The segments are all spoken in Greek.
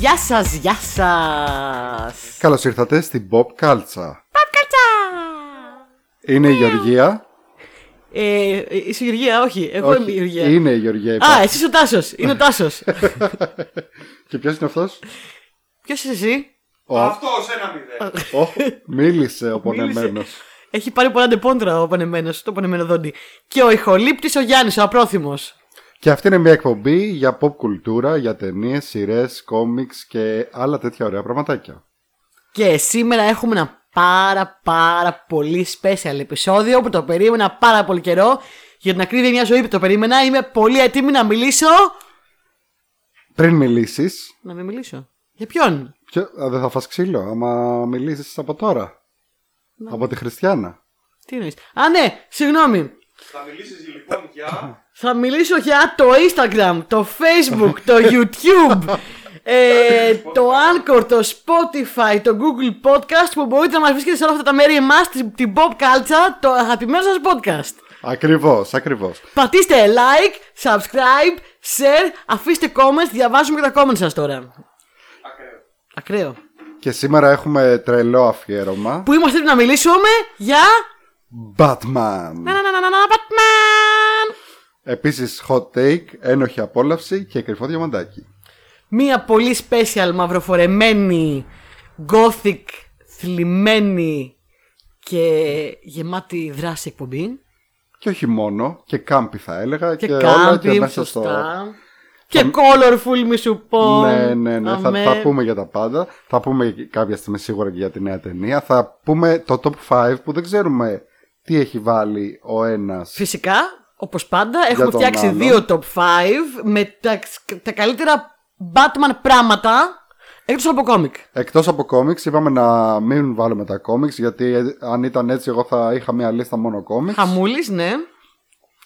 Γεια σας, γεια σας. Καλώς ήρθατε στην Bob Κάλτσα. Παπκατσα. Είναι η Γεωργία. Ε, είσαι η Γεωργία, όχι. Εγώ είμαι η Γεωργία. είναι η Γεωργία. είπα. Α, εσύ ο Τάσος. Είναι ο Τάσος. Και ποιος είναι αυτός; Ποιος είσαι εσύ; Ο... Αυτός ένα μηδέν. Ω, μίλησε ο πονεμένος. Έχει πάρει πολλά ντεπόντρα ο πανεμένος, το πανεμένο δόντι. Και ο ηχολήπτης ο Γιάννης, ο απρόθυμος. Και αυτή είναι μια εκπομπή για pop κουλτούρα, για ταινίες, σειρές, κόμιξ και άλλα τέτοια ωραία πραγματάκια. Και σήμερα έχουμε ένα πάρα πάρα πολύ special επεισόδιο που το περίμενα πάρα πολύ καιρό. Για την ακρίβεια μια ζωή που το περίμενα. Είμαι πολύ έτοιμη να μιλήσω. Πριν μιλήσεις, Να μην μιλήσω. Για ποιον; ποιο... α, δεν θα φας ξύλο άμα μιλήσεις από τώρα. Από τη Χριστιανά. Τι εννοείς. Α, ναι, συγγνώμη. Θα μιλήσεις λοιπόν για... Θα μιλήσω για το Instagram, το Facebook, το YouTube, ε, το Anchor, το Spotify, το Google Podcast που μπορείτε να μας βρίσκετε σε όλα αυτά τα μέρη εμάς, την, την Pop Culture, το αγαπημένο σας podcast. Ακριβώς, ακριβώς. Πατήστε like, subscribe, share, αφήστε comments, διαβάζουμε και τα comments σας τώρα. Ακραίο. Ακραίο. Και σήμερα έχουμε τρελό αφιέρωμα. Που είμαστε έτοιμοι να μιλήσουμε για... Batman. Να, να, να, να, να, Batman! Επίσης hot take, ένοχη απόλαυση και κρυφό διαμαντάκι. Μία πολύ special μαυροφορεμένη, gothic, θλιμμένη και γεμάτη δράση εκπομπή. Και όχι μόνο, και κάμπι θα έλεγα. Και, Και, όλα κάμπι, και μέσα σωστά. στο... Και colorful μη σου πω. Ναι, ναι, ναι. Θα, Αμέ. θα πούμε για τα πάντα. Θα πούμε και κάποια στιγμή σίγουρα και για τη νέα ταινία. Θα πούμε το top 5 που δεν ξέρουμε τι έχει βάλει ο ένας. Φυσικά, όπως πάντα, έχουμε τον φτιάξει άλλον; δύο top 5 με τα, τα καλύτερα Batman πράγματα εκτός από κόμικ. Εκτός από κόμιξ, είπαμε να μην βάλουμε τα κόμιξ γιατί ε, αν ήταν έτσι εγώ θα είχα μια λίστα μόνο κόμιξ. Χαμούλης, ναι.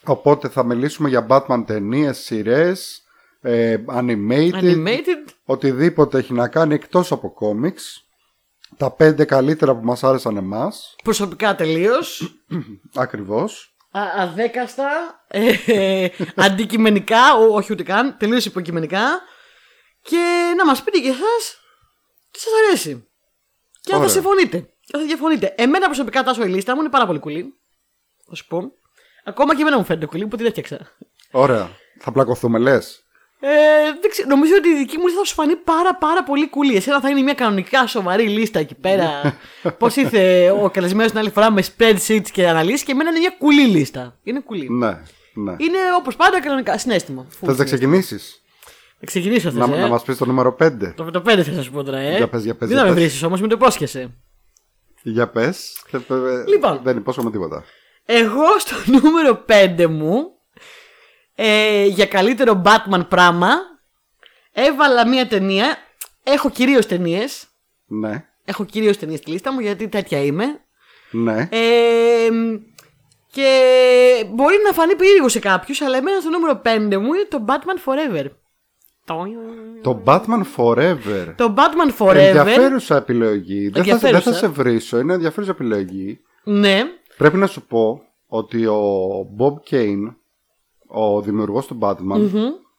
Οπότε θα μιλήσουμε για Batman ταινίες, σειρές, ε, animated, Animated. οτιδήποτε έχει να κάνει εκτός από κόμιξ. Τα πέντε καλύτερα που μας άρεσαν εμάς, Προσωπικά τελείως. ακριβώς. Α- αδέκαστα, ε, ε, αντικειμενικά, ό, όχι ούτε καν, τελείως υποκειμενικά και να μας πείτε και εσάς τι σας αρέσει. Και αν θα Ωραία. συμφωνείτε. Και αν θα διαφωνείτε. Εμένα προσωπικά τάσο η λίστα μου είναι πάρα πολύ κουλή. Θα σου πω. Ακόμα και εμένα μου φαίνεται κουλή που την έφτιαξα. Ωραία. Θα πλακωθούμε λες. Ε, δεν ξέρω, νομίζω ότι η δική μου λίστα θα σου φανεί πάρα πάρα πολύ κουλή. Εσένα θα είναι μια κανονικά σοβαρή λίστα εκεί πέρα. Πώς ήρθε ο καλεσμένος την άλλη φορά με spreadsheets και αναλύσεις και εμένα είναι μια κουλή λίστα. Είναι κουλή. Ναι, ναι. Είναι όπως πάντα κανονικά συνέστημα. Full Θες να συνέστημα. ξεκινήσεις; Θα ξεκινήσω να, θες, ε; να μας πεις το νούμερο 5. Το, το 5 θα σου πω τώρα, ε. Για πες, για πες, Δεν για θα με πες. βρεις όμως, μην το υπόσχεσαι. Για πες. Θε- ε, Λοιπόν. Δεν υπόσχομαι τίποτα. Εγώ στο νούμερο 5 μου ε, για καλύτερο Batman πράγμα έβαλα μια ταινία. Έχω κυρίως ταινίες. Ναι, Έχω κυρίως ταινίες στη λίστα μου γιατί τέτοια είμαι. ναι. Ε, και μπορεί να φανεί περίεργο σε κάποιους, αλλά εμένα στο νούμερο 5 μου είναι το Batman Forever. Το Batman Forever. Το Batman Forever. Ενδιαφέρουσα επιλογή. Δεν θα, δεν Ενδιαφέρουσα. θα σε βρίσω. Είναι ενδιαφέρουσα επιλογή. Ναι. Πρέπει να σου πω ότι ο Bob Kane, ο δημιουργός του Batman,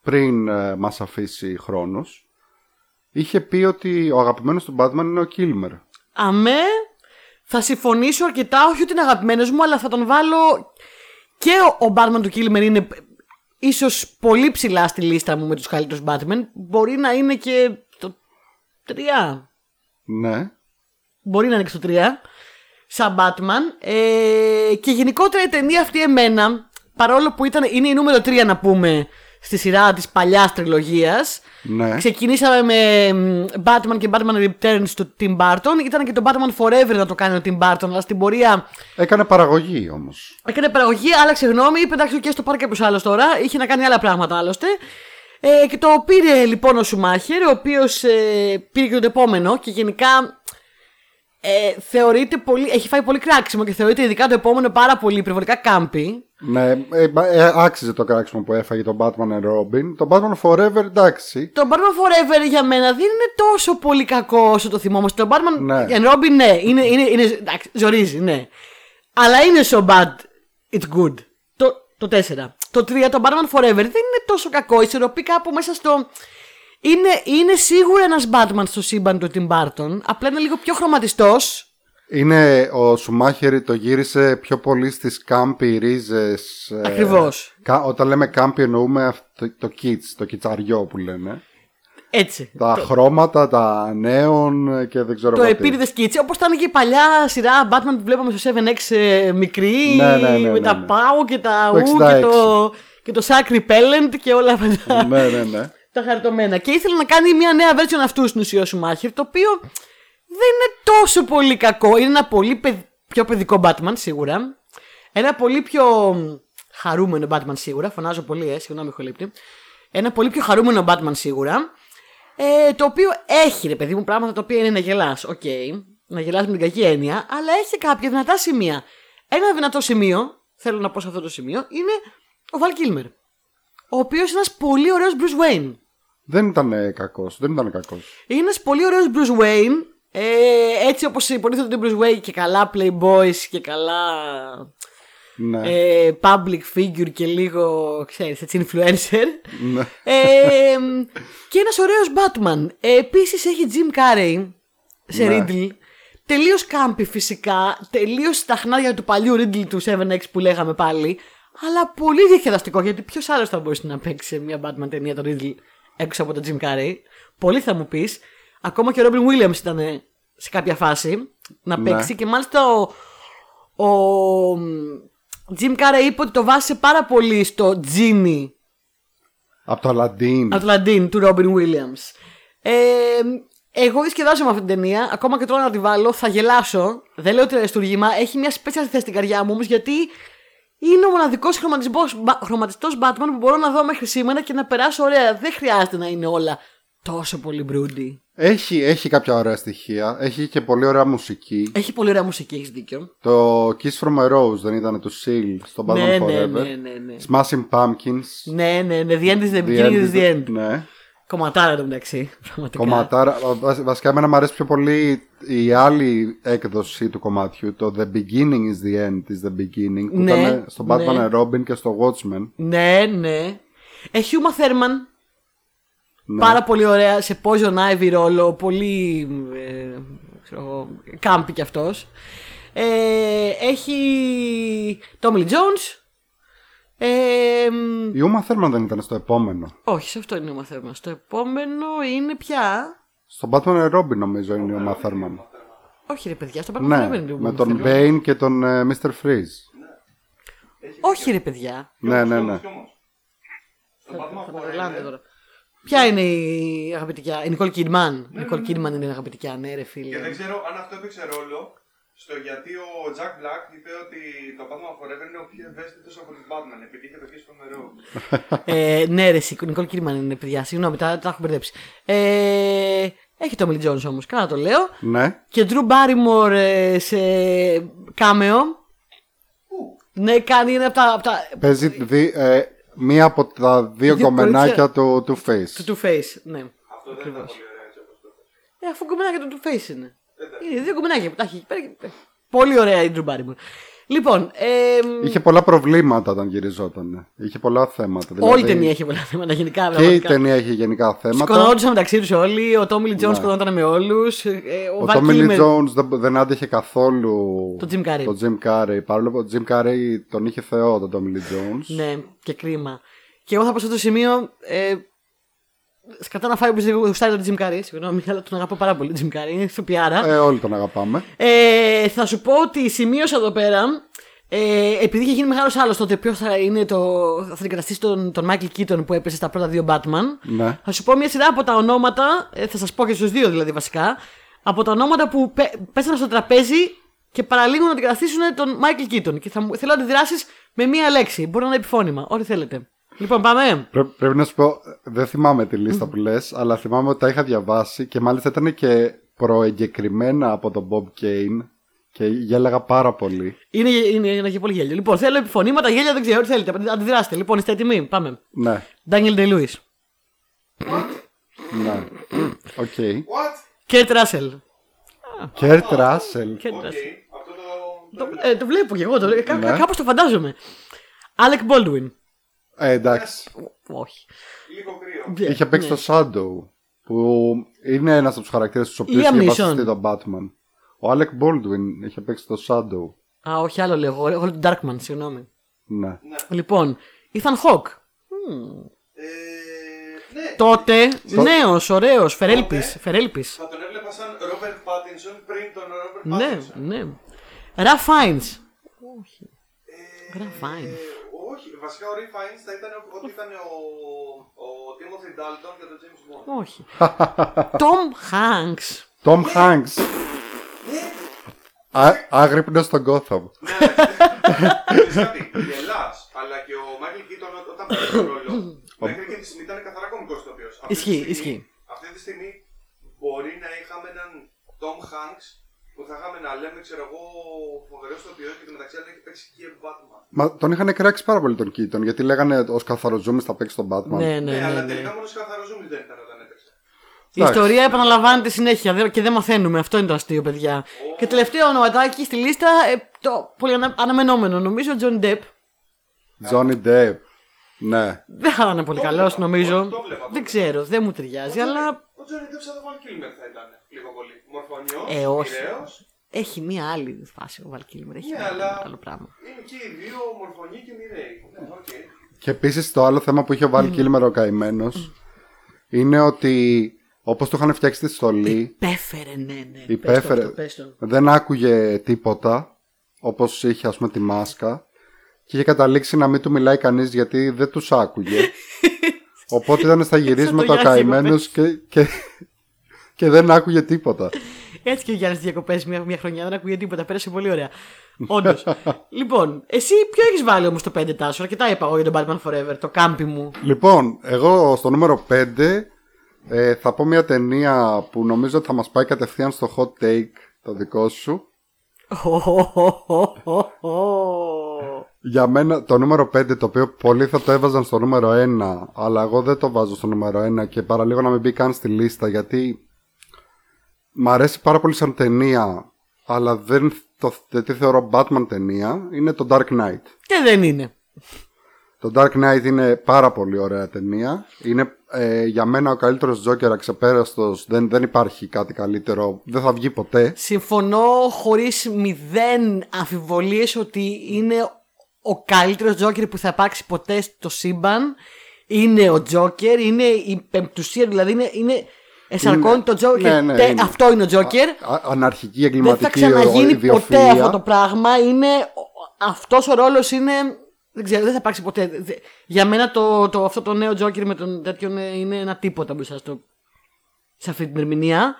πριν ε, μας αφήσει χρόνους, είχε πει ότι ο αγαπημένος του Batman είναι ο Kilmer. Αμέ, θα συμφωνήσω αρκετά, όχι ότι είναι αγαπημένος μου, αλλά θα τον βάλω και ο, ο Batman του Kilmer είναι ίσως πολύ ψηλά στη λίστα μου με τους καλύτερους Batman. Μπορεί να είναι και το 3. Ναι. Μπορεί να είναι και στο 3. Σαν Batman. Ε, και γενικότερα η ταινία αυτή εμένα, παρόλο που ήταν, είναι η νούμερο 3 να πούμε στη σειρά της παλιάς τριλογίας. Ναι. Ξεκινήσαμε με μ, Batman και Batman Returns του Tim Burton. Ήταν και το Batman Forever να το κάνει ο Tim Burton, αλλά στην πορεία Έκανε παραγωγή όμως. έκανε παραγωγή, άλλαξε γνώμη, είπε εντάξει, και στο πάρει κάποιο άλλος τώρα. Είχε να κάνει άλλα πράγματα άλλωστε. Ε, και το πήρε λοιπόν ο Σουμάχερ, ο οποίος ε, πήρε και το επόμενο και γενικά ε, θεωρείται πολύ, έχει φάει πολύ κράξιμο και θεωρείται ειδικά το επόμενο πάρα πολύ υπερβολικά κάμπι. Ναι, ε, μα- ε, άξιζε το κράξιμο που έφαγε το Batman and Robin. Το Batman Forever, εντάξει. Το Batman Forever για μένα δεν είναι τόσο πολύ κακό όσο το θυμόμαστε. Το Batman Ναι. and Robin, ναι, είναι, είναι, είναι, εντάξει, ζορίζει, ναι. Αλλά είναι so bad, it's good. Το, το 4. Το 3, το Batman Forever, δεν είναι τόσο κακό. Ισορροπεί κάπου μέσα στο. Είναι, είναι σίγουρα ένας Batman στο σύμπαν του Tim Burton. Απλά είναι λίγο πιο χρωματιστός. Είναι ο Σουμάχερ το γύρισε πιο πολύ στις κάμπι ρίζες. ε, Ακριβώς. κα- όταν λέμε κάμπι εννοούμε αυτό, το kids, το κιτσαριό που λένε. Έτσι. Τα χρώματα, τα νέων και δεν ξέρω Το εγώ τι. επίτηδες σκίτσι, όπως ήταν και η παλιά σειρά Batman που βλέπαμε στο 7X ε, μικρή, Ναι, ναι, ναι, με ναι, τα ναι. Πάου και τα Το Ου και 66. το, και το Sack Repellent και όλα αυτά ναι, ναι, ναι. Τα χαριτωμένα. Και ήθελε να κάνει μια νέα version αυτού στην ουσία ο Σουμάχερ, το οποίο δεν είναι τόσο πολύ κακό. Είναι ένα πολύ παιδ- πιο παιδικό Batman σίγουρα. Ένα πολύ πιο χαρούμενο Batman σίγουρα. Φωνάζω πολύ, ε, συγγνώμη, χολύπτη. Ένα πολύ πιο χαρούμενο Batman σίγουρα. Ε, το οποίο έχει, ρε παιδί μου, πράγματα τα οποία είναι να γελάς. Οκ. Να γελάς με την κακή έννοια, αλλά έχει κάποια δυνατά σημεία. Ένα δυνατό σημείο, θέλω να πω σε αυτό το σημείο, είναι ο Βαλ Κίλμερ. Ο οποίος είναι ένας πολύ ωραίος Bruce Wayne. Δεν ήταν κακός, δεν ήταν κακός. Είναι ένας πολύ ωραίος Bruce Wayne. Ε, έτσι όπως υποτίθεται ότι είναι Bruce Wayne και καλά Playboys και καλά Ναι. ε, public figure και λίγο, ξέρεις, έτσι, influencer. ναι. ε, και ένας ωραίος Batman. Ε, επίσης έχει Jim Carrey σε Ναι. Riddle. Τελείως κάμπι φυσικά. Τελείως στα χνάρια του παλιού Riddle του 7X που λέγαμε πάλι. Αλλά πολύ διασκεδαστικό γιατί ποιος άλλος θα μπορούσε να παίξει σε μια Batman ταινία το Riddle έξω από τον Jim Carrey. Πολύ θα μου πεις. Ακόμα και ο Robin Williams ήταν σε κάποια φάση να Ναι. παίξει και μάλιστα ο, ο Jim Carrey είπε ότι το βάσε πάρα πολύ στο Genie Από το Aladdin. Ατλαντίν του Ρόμπιν Williams. Ε, εγώ διασκεδάζω με αυτή την ταινία. Ακόμα και τώρα να τη βάλω, θα γελάσω. Δεν λέω ότι είναι αριστούργημα. Έχει μια special θέση στην καρδιά μου όμως γιατί είναι ο μοναδικός χρωματιστός Batman που μπορώ να δω μέχρι σήμερα και να περάσω ωραία. Δεν χρειάζεται να είναι όλα τόσο πολύ broody. Έχει, έχει κάποια ωραία στοιχεία. Έχει και πολύ ωραία μουσική. Έχει πολύ ωραία μουσική, έχεις δίκιο. Το Kiss from a Rose δεν ήταν το Seal στο Batman Ναι, ναι, Forever. ναι, ναι, ναι. Smashing Pumpkins. Ναι, ναι, ναι. The end is the The beginning End is the end. Ναι. Κομματάρα το μεταξύ. Πραγματικά. Κομματάρα. Βα- Βασικά, εμένα μου αρέσει πιο πολύ η άλλη έκδοση του κομματιού. Το The Beginning is the End is the Beginning. Που Ναι, ήταν στο Batman ναι. and Robin και στο Watchmen. Ναι, ναι. Έχει Uma Thurman. Ναι. Πάρα πολύ ωραία σε Poison Ivy ρόλο. Πολύ. Ε, ξέρω εγώ, κάμπι κι αυτός. Ε, έχει Tommy Lee Jones. Ε, μ, Η Uma Thurman δεν ήταν στο επόμενο. όχι, σε αυτό είναι η Uma Thurman. Στο επόμενο είναι πια. Στο Batman and Robin νομίζω είναι η Uma Thurman. Όχι, ρε παιδιά, στο Batman Ναι, Forever είναι η με Uma τον Thurman. Bane και τον ε, Mr. Freeze. Όχι, ρε παιδιά. Ναι, ναι, ναι. Στον Batman Θα με Forever, τρελάνετε τώρα. Ποια είναι η αγαπητικιά, η Nicole Kidman. Η Nicole Kidman είναι η αγαπητικιά, ναι, ρε Και δεν φίλε. ξέρω αν αυτό έπαιξε ρόλο στο γιατί ο Jack Black είπε ότι το Batman Forever είναι ο πιο ευαίσθητος από τον Batman επειδή είχε το Kiss from a Rose. ε, ναι, ρε, η Nicole Kidman είναι παιδιά. Συγγνώμη, τα, τα έχω μπερδέψει. Ε, έχει το Millie Jones όμως, καλά το λέω. Ναι. Και Drew Barrymore ε, σε κάμεο. Ναι, κάνει ένα από τα, από τα Παίζει δι- ε, μία από τα δύο Δύο κομμενάκια του Two Face. του Two Face. Ναι. Αυτό δεν ήταν πολύ ωραία έτσι όπως το είπες. Ε, αφού κομμενάκια του Two Face είναι. Είναι δύο κομμενάκια που τα έχει εκεί πέρα. και- Πολύ ωραία η Drew Barrymore. Λοιπόν, ε, Είχε πολλά προβλήματα όταν γυριζόταν. Είχε πολλά θέματα. όλη η δηλαδή, ταινία έχει πολλά θέματα γενικά. Και η πραγματικά. ταινία έχει γενικά θέματα. Σκονόντουσαν μεταξύ τους όλοι. Ο Τόμι Λι Τζόν Ναι. σκονόταν με όλους. Ο, Ο Val Tommy Lee Kilmer- Jones δεν, δεν άντεχε καθόλου Το Jim Carrey. το Jim Carrey. Παρόλο που ο Jim Carrey τον είχε θεό τον Tommy Lee Jones. Ναι, και κρίμα. Και εγώ θα πω σε αυτό το σημείο. Ε, σκατά να φάει που δεν γουστάρει τον Jim Carrey. Συγγνώμη, αλλά τον αγαπώ πάρα πολύ τον Jim Carrey. Είναι ηθοποιάρα. Ε, όλοι τον αγαπάμε. Ε, θα σου πω ότι σημείωσα εδώ πέρα. Ε, επειδή είχε γίνει μεγάλος άλλος τότε, ποιος θα είναι το. θα αντικαταστήσει τον, τον Michael Keaton που έπεσε στα πρώτα δύο Batman. Ναι. Θα σου πω μια σειρά από τα ονόματα, ε, θα σας πω και στους δύο δηλαδή βασικά, από τα ονόματα που πέ, πέσανε στο τραπέζι και παραλίγο να αντικαταστήσουν τον Michael Keaton. Και θα μου, θέλω να αντιδράσεις με μία λέξη. Μπορεί να είναι επιφώνημα, ό,τι θέλετε. Λοιπόν, πάμε. Πρέ- πρέπει να σου πω, δεν θυμάμαι τη λίστα που λες, αλλά θυμάμαι ότι τα είχα διαβάσει και μάλιστα ήταν και προεγκεκριμένα από τον Bob Kane και γέλαγα πάρα πολύ. Είναι, είναι, είναι και πολύ γέλιο. Λοιπόν, θέλω επιφωνήματα, γέλια, δεν ξέρω, ό,τι θέλετε. Αντιδράστε. Λοιπόν, είστε έτοιμοι; Πάμε. Ναι, Daniel Day Lewis. ναι. Οκ. What? Kurt Russell. Κέρτ Ράσελ. Kurt Οκ, Russell. αυτό το... Το, ε, το βλέπω κι εγώ. Το, κα, Ναι. Κάπως το φαντάζομαι. Alec Baldwin. Ε, εντάξει. Όχι. Λίγο κρύο. Είχε παίξει Ναι. το Shadow. Που είναι ένας από τους χαρακτήρες τους οποίους Liam είχε Neeson. βασιστεί τον Batman. Ο Alec Baldwin είχε παίξει το Shadow. Α, όχι άλλο λέω. Εγώ εγώ λέω τον Darkman, συγγνώμη. Ναι. Λοιπόν, Ethan Hawke. Ε, ναι, Τότε νέος, ωραίος, φερέλπη. Τότε. Φερέλπης. θα τον έβλεπα σαν Ρόμπερτ Πάτινσον πριν τον Ρόμπερτ Ναι, Πάτινσον. ναι. Ρα Φάινς. Όχι. Ε, Ρα Φάινς. Όχι, βασικά ο Ray Fiennes θα ήταν ό,τι ήταν ο, ο Timothy Dalton και τον James Bond. Όχι. Τόμ Χάγκς. Tom Hanks. Α- Άγρυπνο στον Gotham. Ξέρεις κάτι, γελάς, αλλά και ο Μάικλ Κίτον όταν παίζει τον ρόλο, μέχρι και τη στιγμή ήταν καθαρά κομικός ηθοποιός. Αυτή τη Ισχύει, στιγμή- ισχύει. Αυτή τη στιγμή μπορεί να είχαμε έναν Tom Hanks που θα είχαμε να λέμε, ξέρω εγώ, φοβερό ηθοποιό και μεταξύ άλλων έχει παίξει και Batman. Μα τον είχαν κράξει πάρα πολύ τον Keaton γιατί λέγανε ω καθαροζούμι θα παίξει τον Batman. Ναι, Ναι, ναι, ναι. αλλά ναι. τελικά μόνο σε καθαρό zoom δεν ήταν όταν έπαιξε. Η ιστορία επαναλαμβάνεται συνέχεια δε- και δεν μαθαίνουμε. Αυτό είναι το αστείο, παιδιά. Και τελευταίο ονοματάκι στη λίστα, ε, το πολύ ανα- αναμενόμενο. Νομίζω ο Johnny Depp. Johnny Depp. Ναι. Δεν θα είναι πολύ Το καλός, βλέπα, νομίζω. το- το βλέπα, το Δεν βλέπα. ξέρω, δεν μου ταιριάζει, αλλά Ο Johnny Depp σαν το Val Kilmer θα ήταν λίγο πολύ. Μορφωνιός, Ε, όχι. μοιραίος. έχει μία άλλη φάση ο Val Kilmer. Έχει Ναι, ένα αλλά άλλο πράγμα. είναι και οι δύο μορφονιοί και μοιραίοι. Ναι, οκ. Και επίσης το άλλο θέμα που είχε ο Val Kilmer ο καημένος είναι ότι όπως του είχαν φτιάξει τη στολή, Υπέφερε, ναι, ναι. Υπέφερε. Πες το, πες το. δεν άκουγε τίποτα όπως είχε ας πούμε τη μάσκα και είχε καταλήξει να μην του μιλάει κανείς γιατί δεν τους άκουγε. Οπότε ήταν στα γυρίσματα ο Γιάννη καημένος και, και, και δεν άκουγε τίποτα. Έτσι και ο Γιάννη διακοπές μια, μια χρονιά δεν ακούγε τίποτα. Πέρασε πολύ ωραία. Όντως. λοιπόν, εσύ ποιο έχεις βάλει όμως το 5 τάσο. Αρκετά είπα εγώ για τον Batman Forever, το κάμπι μου. Λοιπόν, εγώ στο νούμερο 5 ε, θα πω μια ταινία που νομίζω ότι θα μας πάει κατευθείαν στο hot take το δικό σου. Για μένα το νούμερο 5 το οποίο πολλοί θα το έβαζαν στο νούμερο 1 αλλά εγώ δεν το βάζω στο νούμερο 1 και παραλίγο να μην μπει καν στη λίστα γιατί μ' αρέσει πάρα πολύ σαν ταινία αλλά δεν το δεν τη θεωρώ Batman ταινία είναι το Dark Knight. Και δεν είναι. Το Dark Knight είναι πάρα πολύ ωραία ταινία. Είναι ε, για μένα ο καλύτερος Joker αξεπέραστος. Δεν, δεν υπάρχει κάτι καλύτερο. Δεν θα βγει ποτέ. Συμφωνώ χωρίς μηδέν αμφιβολίες ότι είναι ο καλύτερος Τζόκερ που θα υπάρξει ποτέ στο σύμπαν. Είναι ο Τζόκερ, είναι η πεμπτουσία, δηλαδή είναι, είναι εσαρκώνει το Τζόκερ. ναι, ναι, Τε- είναι. Αυτό είναι ο Τζόκερ. Α- αναρχική Δεν θα εγκληματική ξαναγίνει ιδιοφυΐα. ποτέ αυτό το πράγμα. Είναι, αυτός ο ρόλος είναι... Δεν ξέρω, δεν θα υπάρξει ποτέ. Δε- Για μένα το, το, αυτό το νέο Τζόκερ με τον τέτοιον είναι, είναι ένα τίποτα μπροστά στο, σε αυτή την ερμηνεία.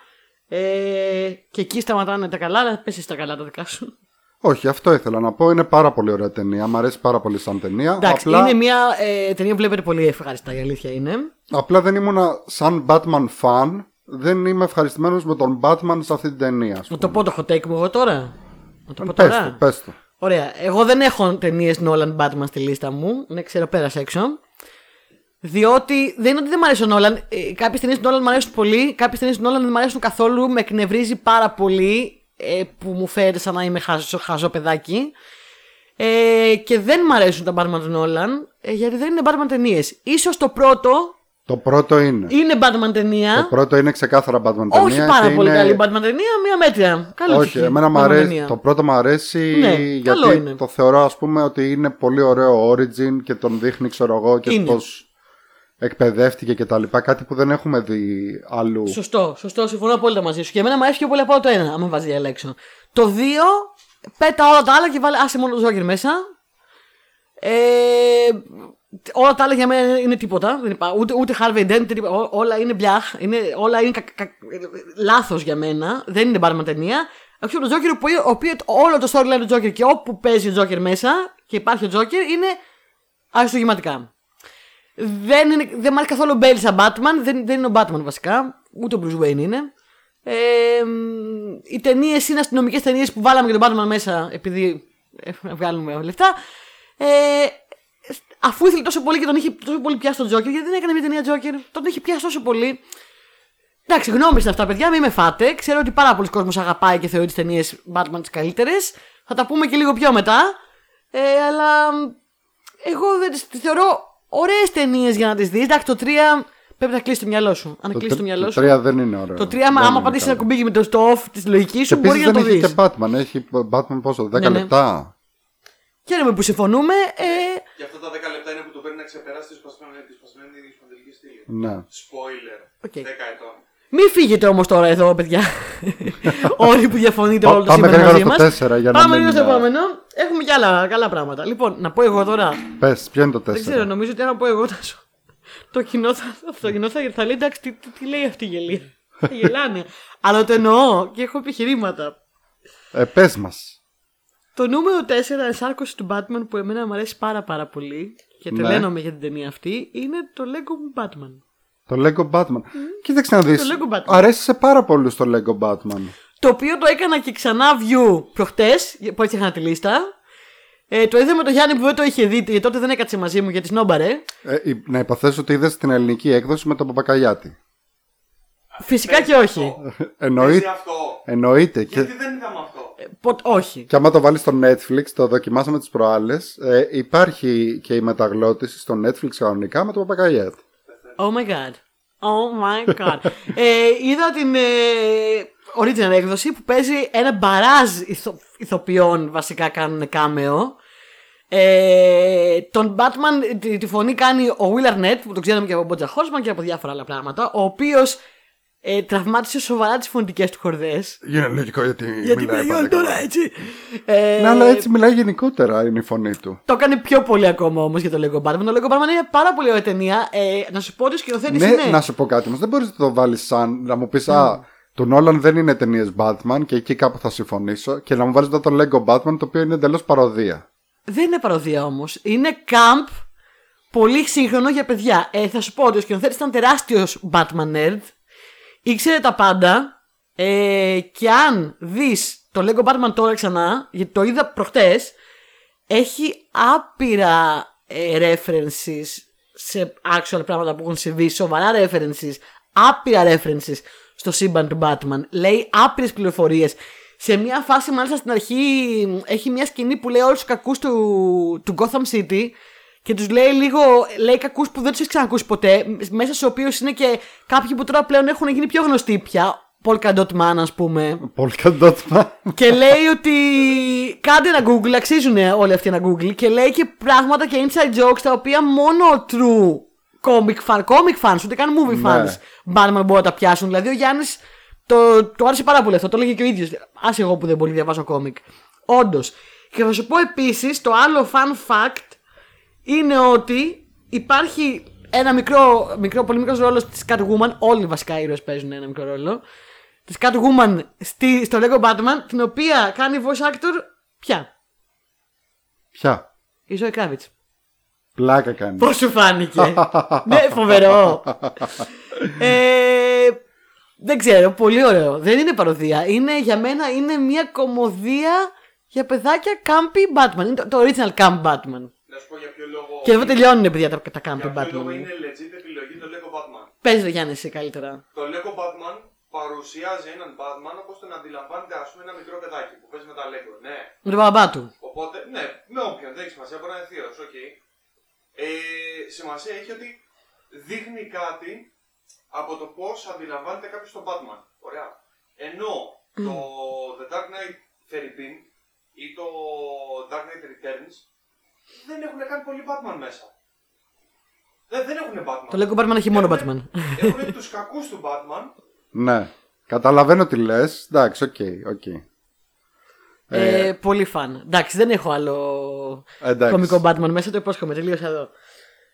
Ε, και εκεί σταματάνε τα καλά, αλλά πέσει τα καλά τα δικά σου. Όχι, αυτό ήθελα να πω. Είναι πάρα πολύ ωραία ταινία. Μ' αρέσει πάρα πολύ σαν ταινία. Εντάξει, απλά, είναι μια ε, ταινία που βλέπετε πολύ ευχάριστα, η αλήθεια είναι. απλά δεν ήμουνα σαν Batman fan. Δεν είμαι ευχαριστημένος με τον Batman σε αυτή την ταινία. ας Να το πούμε. πω το hot take μου εγώ τώρα. Να το πω Πες τώρα. το, πες το. Ωραία. Εγώ δεν έχω ταινίες Nolan Batman στη λίστα μου. Ναι, ξέρω, πέρασε έξω. Διότι δεν είναι ότι δεν μου αρέσει ο Νόλαν. Ε, κάποιες ταινίες του Νόλαν μου αρέσουν πολύ. Κάποιες ταινίες του Νόλαν δεν μου αρέσουν καθόλου. Με εκνευρίζει πάρα πολύ ε, που μου φαίνεται σαν να είμαι χαζό, χαζό παιδάκι. Ε, και δεν μου αρέσουν τα Batman του Νόλαν. Ε, γιατί δεν είναι Batman ταινίες. σω το πρώτο Το πρώτο είναι. είναι Batman ταινία. Το πρώτο είναι ξεκάθαρα Batman ταινία. όχι πάρα και πολύ είναι- καλή Batman ταινία, μία μέτρια. Καλή Όχι, εμένα μου Batman αρέσει, ταινία. το πρώτο μου αρέσει Ναι, γιατί καλό είναι. το θεωρώ ας πούμε ότι είναι πολύ ωραίο origin και τον δείχνει ξέρω εγώ και Είναι. Πώς εκπαιδεύτηκε και τα λοιπά, κάτι που δεν έχουμε δει αλλού. Σωστό, σωστό, συμφωνώ απόλυτα μαζί σου. Και εμένα μου αρέσει πιο πολύ από το ένα, άμα βάζει διαλέξω. Το δύο, πέτα όλα τα άλλα και βάλε άσε μόνο το Joker μέσα. Ε, όλα τα άλλα για μένα είναι τίποτα. Δεν υπά, ούτε, ούτε Harvey Dent, ούτε τίποτα. Ό- όλα είναι μπλιάχ. Είναι, όλα είναι κα, κα, λάθος για μένα. Δεν είναι Batman ταινία. Εκτός από το Joker, που, ο οποίος όλο το storyline του Joker και όπου παίζει ο Joker μέσα και υπάρχει ο Joker είναι αριστογηματικά. Δεν, είναι, δεν μ' αρέσει καθόλου ο Μπέιλ σαν Batman. Δεν, δεν είναι ο Batman βασικά. Ούτε ο Bruce Wayne είναι. Ε, μ, οι ταινίες είναι αστυνομικές ταινίες που βάλαμε και τον Batman μέσα επειδή ε, βγάλουμε λεφτά. Ε, αφού ήθελε τόσο πολύ και τον είχε τόσο πολύ πιάσει τον Joker, γιατί δεν έκανε μια ταινία Joker, τον είχε πιάσει τόσο πολύ. Εντάξει, γνώμη είναι αυτά, παιδιά, μην με φάτε. Ξέρω ότι πάρα πολλοί κόσμος αγαπάει και θεωρεί τις ταινίες Batman τις καλύτερες. Θα τα πούμε και λίγο πιο μετά. Ε, αλλά μ, εγώ δεν τις τις θεωρώ ωραίες ταινίες για να τις δεις. Εντάξει, το 3 Πρέπει να κλείσει το μυαλό σου. Αν κλείσει το, μυαλό σου. Το 3 δεν είναι ωραίο. Το 3, άμα, άμα πατήσει ένα κουμπί με το στο off της λογικής σου, και μπορεί να δεν το έχει δεις. και Batman. Έχει Batman πόσο, 10 Ναι, ναι. λεπτά. Χαίρομαι που συμφωνούμε. Ε, Και αυτά τα 10 λεπτά είναι που το παίρνει να ξεπεράσει τη σπασμένη, τη σπασμένη σπονδυλική στήλη. Ναι. Spoiler. Οκ. 10 ετών. Μην φύγετε όμως τώρα εδώ, παιδιά. Όλοι που διαφωνείτε όλο το Πάμε σήμερα μαζί γρήγορα μας. στο 4 για να Πάμε μην... λίγο στο επόμενο. Έχουμε και άλλα καλά πράγματα. Λοιπόν, να πω εγώ τώρα. Πες, ποιο είναι το 4. Δεν ξέρω, νομίζω ότι αν πω εγώ θα σου. Το κοινό θα, το κοινό θα, θα λέει εντάξει, τι, τι, τι λέει αυτή η γελία; Θα γελάνε. Αλλά το εννοώ και έχω επιχειρήματα. Ε, πες μας. Το νούμερο 4 ενσάρκωση του Batman που εμένα μου αρέσει πάρα πάρα πολύ και Ναι. τρελαίνομαι για την ταινία αυτή είναι το Lego Batman. Το Lego Batman. Κοίταξε να δεις. Το Lego Batman. Αρέσει σε πάρα πολύ το Lego Batman. Το οποίο το έκανα και ξανά view προχτές, που έτσι είχα τη λίστα. Ε, το είδα με τον Γιάννη που δεν το είχε δει, γιατί τότε δεν έκατσε μαζί μου γιατί σνόμπαρε. Ε, η- να υποθέσω ότι είδες την ελληνική έκδοση με τον Παπακαλιάτη. Φυσικά και όχι. Παίζει Εννοείται. αυτό. Εννοείται. Και, Γιατί δεν είδαμε αυτό. Ε, ποτ- όχι. και άμα το βάλεις στο Netflix, το δοκιμάσαμε τις προάλλες, ε, υπάρχει και η μεταγλώτηση στο Netflix κανονικά με τον Παπακαλιάτη. Oh my god. Oh my god. ε, είδα την ε, original έκδοση που παίζει ένα μπαράζ ηθο, ηθοποιών βασικά κάνουν κάμεο. Ε, τον Batman τη, τη φωνή κάνει ο Will Arnett που τον ξέραμε και από Μπότζα Χόρσμαν και από διάφορα άλλα πράγματα ο οποίος ε, τραυμάτισε σοβαρά τις φωνητικές του χορδές Είναι λογικό γιατί, γιατί μιλάει μιλάει πάντα όλο τώρα καλά. έτσι ε, Ναι, αλλά έτσι μιλάει γενικότερα είναι η φωνή του. το έκανε πιο πολύ ακόμα όμως για το Lego Batman το Lego Batman είναι πάρα πολύ ωραία ταινία ε, να σου πω ότι ο σκηνοθέτης Ναι, είναι να σου πω κάτι όμως. Δεν μπορείς να το βάλεις σαν να μου πεις Α, του Νόλαν δεν είναι ταινίες Batman και εκεί κάπου θα συμφωνήσω. Και να μου βάλεις εδώ το Lego Batman το οποίο είναι εντελώς παροδία. Δεν είναι παροδία όμως. Είναι camp πολύ σύγχρονο για παιδιά. Ε, θα σου πω ότι ο σκηνοθέτης ήταν τεράστιος Batman nerd. Ήξερε τα πάντα. Ε, και αν δεις το Lego Batman τώρα ξανά, γιατί το είδα προχτές, έχει άπειρα ε, references σε actual πράγματα που έχουν συμβεί, σοβαρά references, άπειρα references στο σύμπαν του Batman. Λέει άπειρες πληροφορίες. Σε μια φάση, μάλιστα στην αρχή, έχει μια σκηνή που λέει όλους τους κακούς του, του Gotham City και τους λέει λίγο, λέει κακούς που δεν τους έχεις ξανακούσει ποτέ, μέσα στους οποίους είναι και κάποιοι που τώρα πλέον έχουν γίνει πιο γνωστοί πια, Polka Dot Man ας πούμε, Πολύ καντότμα. και λέει ότι κάντε ένα Google, αξίζουν όλοι αυτοί ένα Google και λέει και πράγματα και inside jokes τα οποία μόνο true comic fan, comic fans, ούτε καν movie Ναι. fans Batman μπορούν να τα πιάσουν. Δηλαδή ο Γιάννης το, το άρεσε πάρα πολύ αυτό, το έλεγε και ο ίδιος. Άσε εγώ που δεν πολύ διαβάζω κόμικ. Όντως. Και θα σου πω επίσης το άλλο fun fact είναι ότι υπάρχει ένα μικρό, μικρό πολύ μικρός ρόλος της Catwoman. Όλοι βασικά οι ήρωες παίζουν ένα μικρό ρόλο. Της Catwoman στη, στο Lego Batman, την οποία κάνει voice actor πια. Ποια; Η Zoe Kravitz. Πλάκα κάνει. Πώς σου φάνηκε; ναι, φοβερό. ε, δεν ξέρω, πολύ ωραίο. Δεν είναι παροδία. Είναι, για μένα είναι μια κομμωδία για παιδάκια campy Batman. Είναι το, το original camp Batman. Να σου πω για ποιο λόγο. Και εδώ τελειώνουν παιδιά τα, τα campy Για ποιο λόγο Batman. είναι legit επιλογή το Lego Batman. Πες ρε Γιάννη εσύ καλύτερα. Το Lego Batman παρουσιάζει έναν Batman όπως τον αντιλαμβάνεται ας πούμε ένα μικρό παιδάκι που παίζει με τα Lego. Ναι. Με τον μπαμπά του. Οπότε, ναι, με όποιον, δεν έχει σημασία, μπορεί να είναι θείος, οκ. Ε, σημασία έχει ότι δείχνει κάτι από το πώς αντιλαμβάνεται κάποιος τον Batman. Ωραία. Ενώ το The Dark Knight Trilogy ή το Dark Knight Returns δεν έχουν καν πολύ Batman μέσα. Δεν, δεν έχουν Batman. Το Lego Batman έχει μόνο Batman. Έχουν τους κακούς του Batman. Ναι. Καταλαβαίνω τι λες. Εντάξει, οκ, οκ. Ε, πολύ fun. Εντάξει, δεν έχω άλλο Εντάξει. κωμικό Batman μέσα, το υπόσχομαι. Τελείωσα εδώ.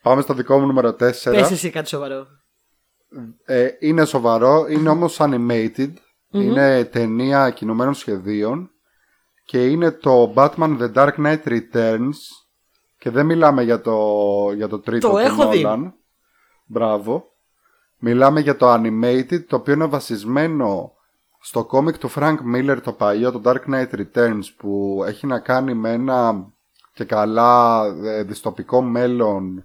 Πάμε στο δικό μου νούμερο 4. Πες εσύ κάτι σοβαρό. Ε, είναι σοβαρό, είναι όμως animated. Είναι ταινία κινουμένων σχεδίων. Και είναι το Batman The Dark Knight Returns. Και δεν μιλάμε για το, για το τρίτο Το του έχω δει. Nolan. Μπράβο. Μιλάμε για το animated, το οποίο είναι βασισμένο στο κόμικ του Frank Miller το παλιό, το Dark Knight Returns, που έχει να κάνει με ένα και καλά ε, δυστοπικό μέλλον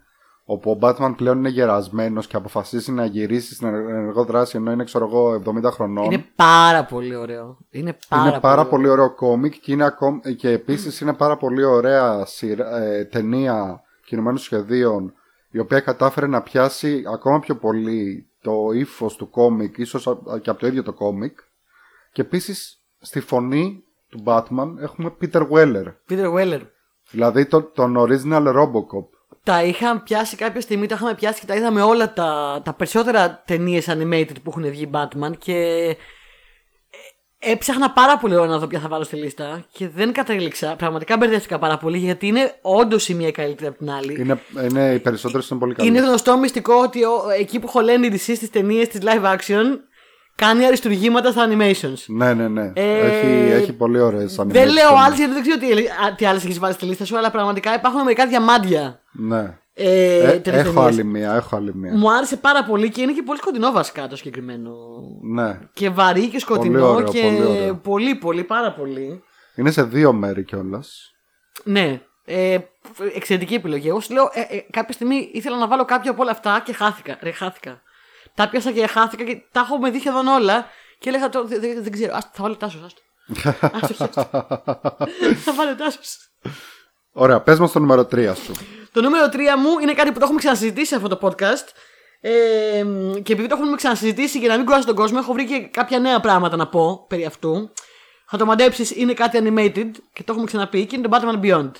όπου ο Batman πλέον είναι γερασμένος και αποφασίσει να γυρίσει στην ενεργό δράση ενώ είναι ξέρω εγώ 70 χρονών. Είναι πάρα πολύ ωραίο. Είναι πάρα, Είναι πάρα πολύ ωραίο κόμικ και, είναι ακόμη, και επίσης είναι πάρα πολύ ωραία σειρα- ε, ταινία κινουμένων σχεδίων η οποία κατάφερε να πιάσει ακόμα πιο πολύ το ύφος του κόμικ, ίσως α- και από το ίδιο το κόμικ. Και επίσης στη φωνή του Batman έχουμε Peter Weller. Peter Weller. Δηλαδή τον, τον original Robocop. Τα είχαν πιάσει κάποια στιγμή, τα είχαμε πιάσει και τα είδαμε όλα τα, τα περισσότερα ταινίες animated που έχουν βγει Batman και ε, έψαχνα πάρα πολύ ώρα να δω ποια θα βάλω στη λίστα και δεν κατέληξα. Πραγματικά μπερδεύτηκα πάρα πολύ γιατί είναι όντως η μία καλύτερη από την άλλη. Είναι, είναι, οι περισσότερες είναι πολύ καλές. Είναι γνωστό μυστικό ότι ο- εκεί που χωλένει η DC στις ταινίες της live action κάνει αριστουργήματα στα animations. Ναι, ναι, ναι. Ε, έχει, έχει πολύ ωραίες Δεν λέω άλλες γιατί δεν ξέρω τι, α, τι άλλες έχεις βάλει στη λίστα σου, αλλά πραγματικά υπάρχουν μερικά διαμάντια. Ναι. Ε, Ε, τέτοιες έχω ταινίες. άλλη μία, έχω άλλη μία. Μου άρεσε πάρα πολύ και είναι και πολύ σκοτεινό βασικά το συγκεκριμένο. Ναι. Και βαρύ και σκοτεινό ωραίο, και πολύ ωραίο. πολύ, πολύ, πάρα πολύ. Είναι σε δύο μέρη κιόλας. Ναι. Ε, εξαιρετική επιλογή. Εγώ σου λέω, ε, ε, κάποια στιγμή ήθελα να βάλω κάποια από όλα αυτά και χάθηκα. Ρε, χάθηκα. Τα πιάσα και χάθηκα και τα έχουμε δει σχεδόν όλα. Και έλεγα τώρα, δεν, δεν- δεν ξέρω. Ας, θα βάλω τάσος. Άστο. Άστο, άστο. θα βάλω τάσος. Ωραία, πες μας το νούμερο 3 σου. Το νούμερο 3 μου είναι κάτι που το έχουμε ξανασυζητήσει σε αυτό το podcast. Ε, και επειδή το έχουμε ξανασυζητήσει για να μην κουράσω τον κόσμο, έχω βρει και κάποια νέα πράγματα να πω περί αυτού. Θα το μαντέψεις, είναι κάτι animated και το έχουμε ξαναπεί και είναι το Batman Beyond.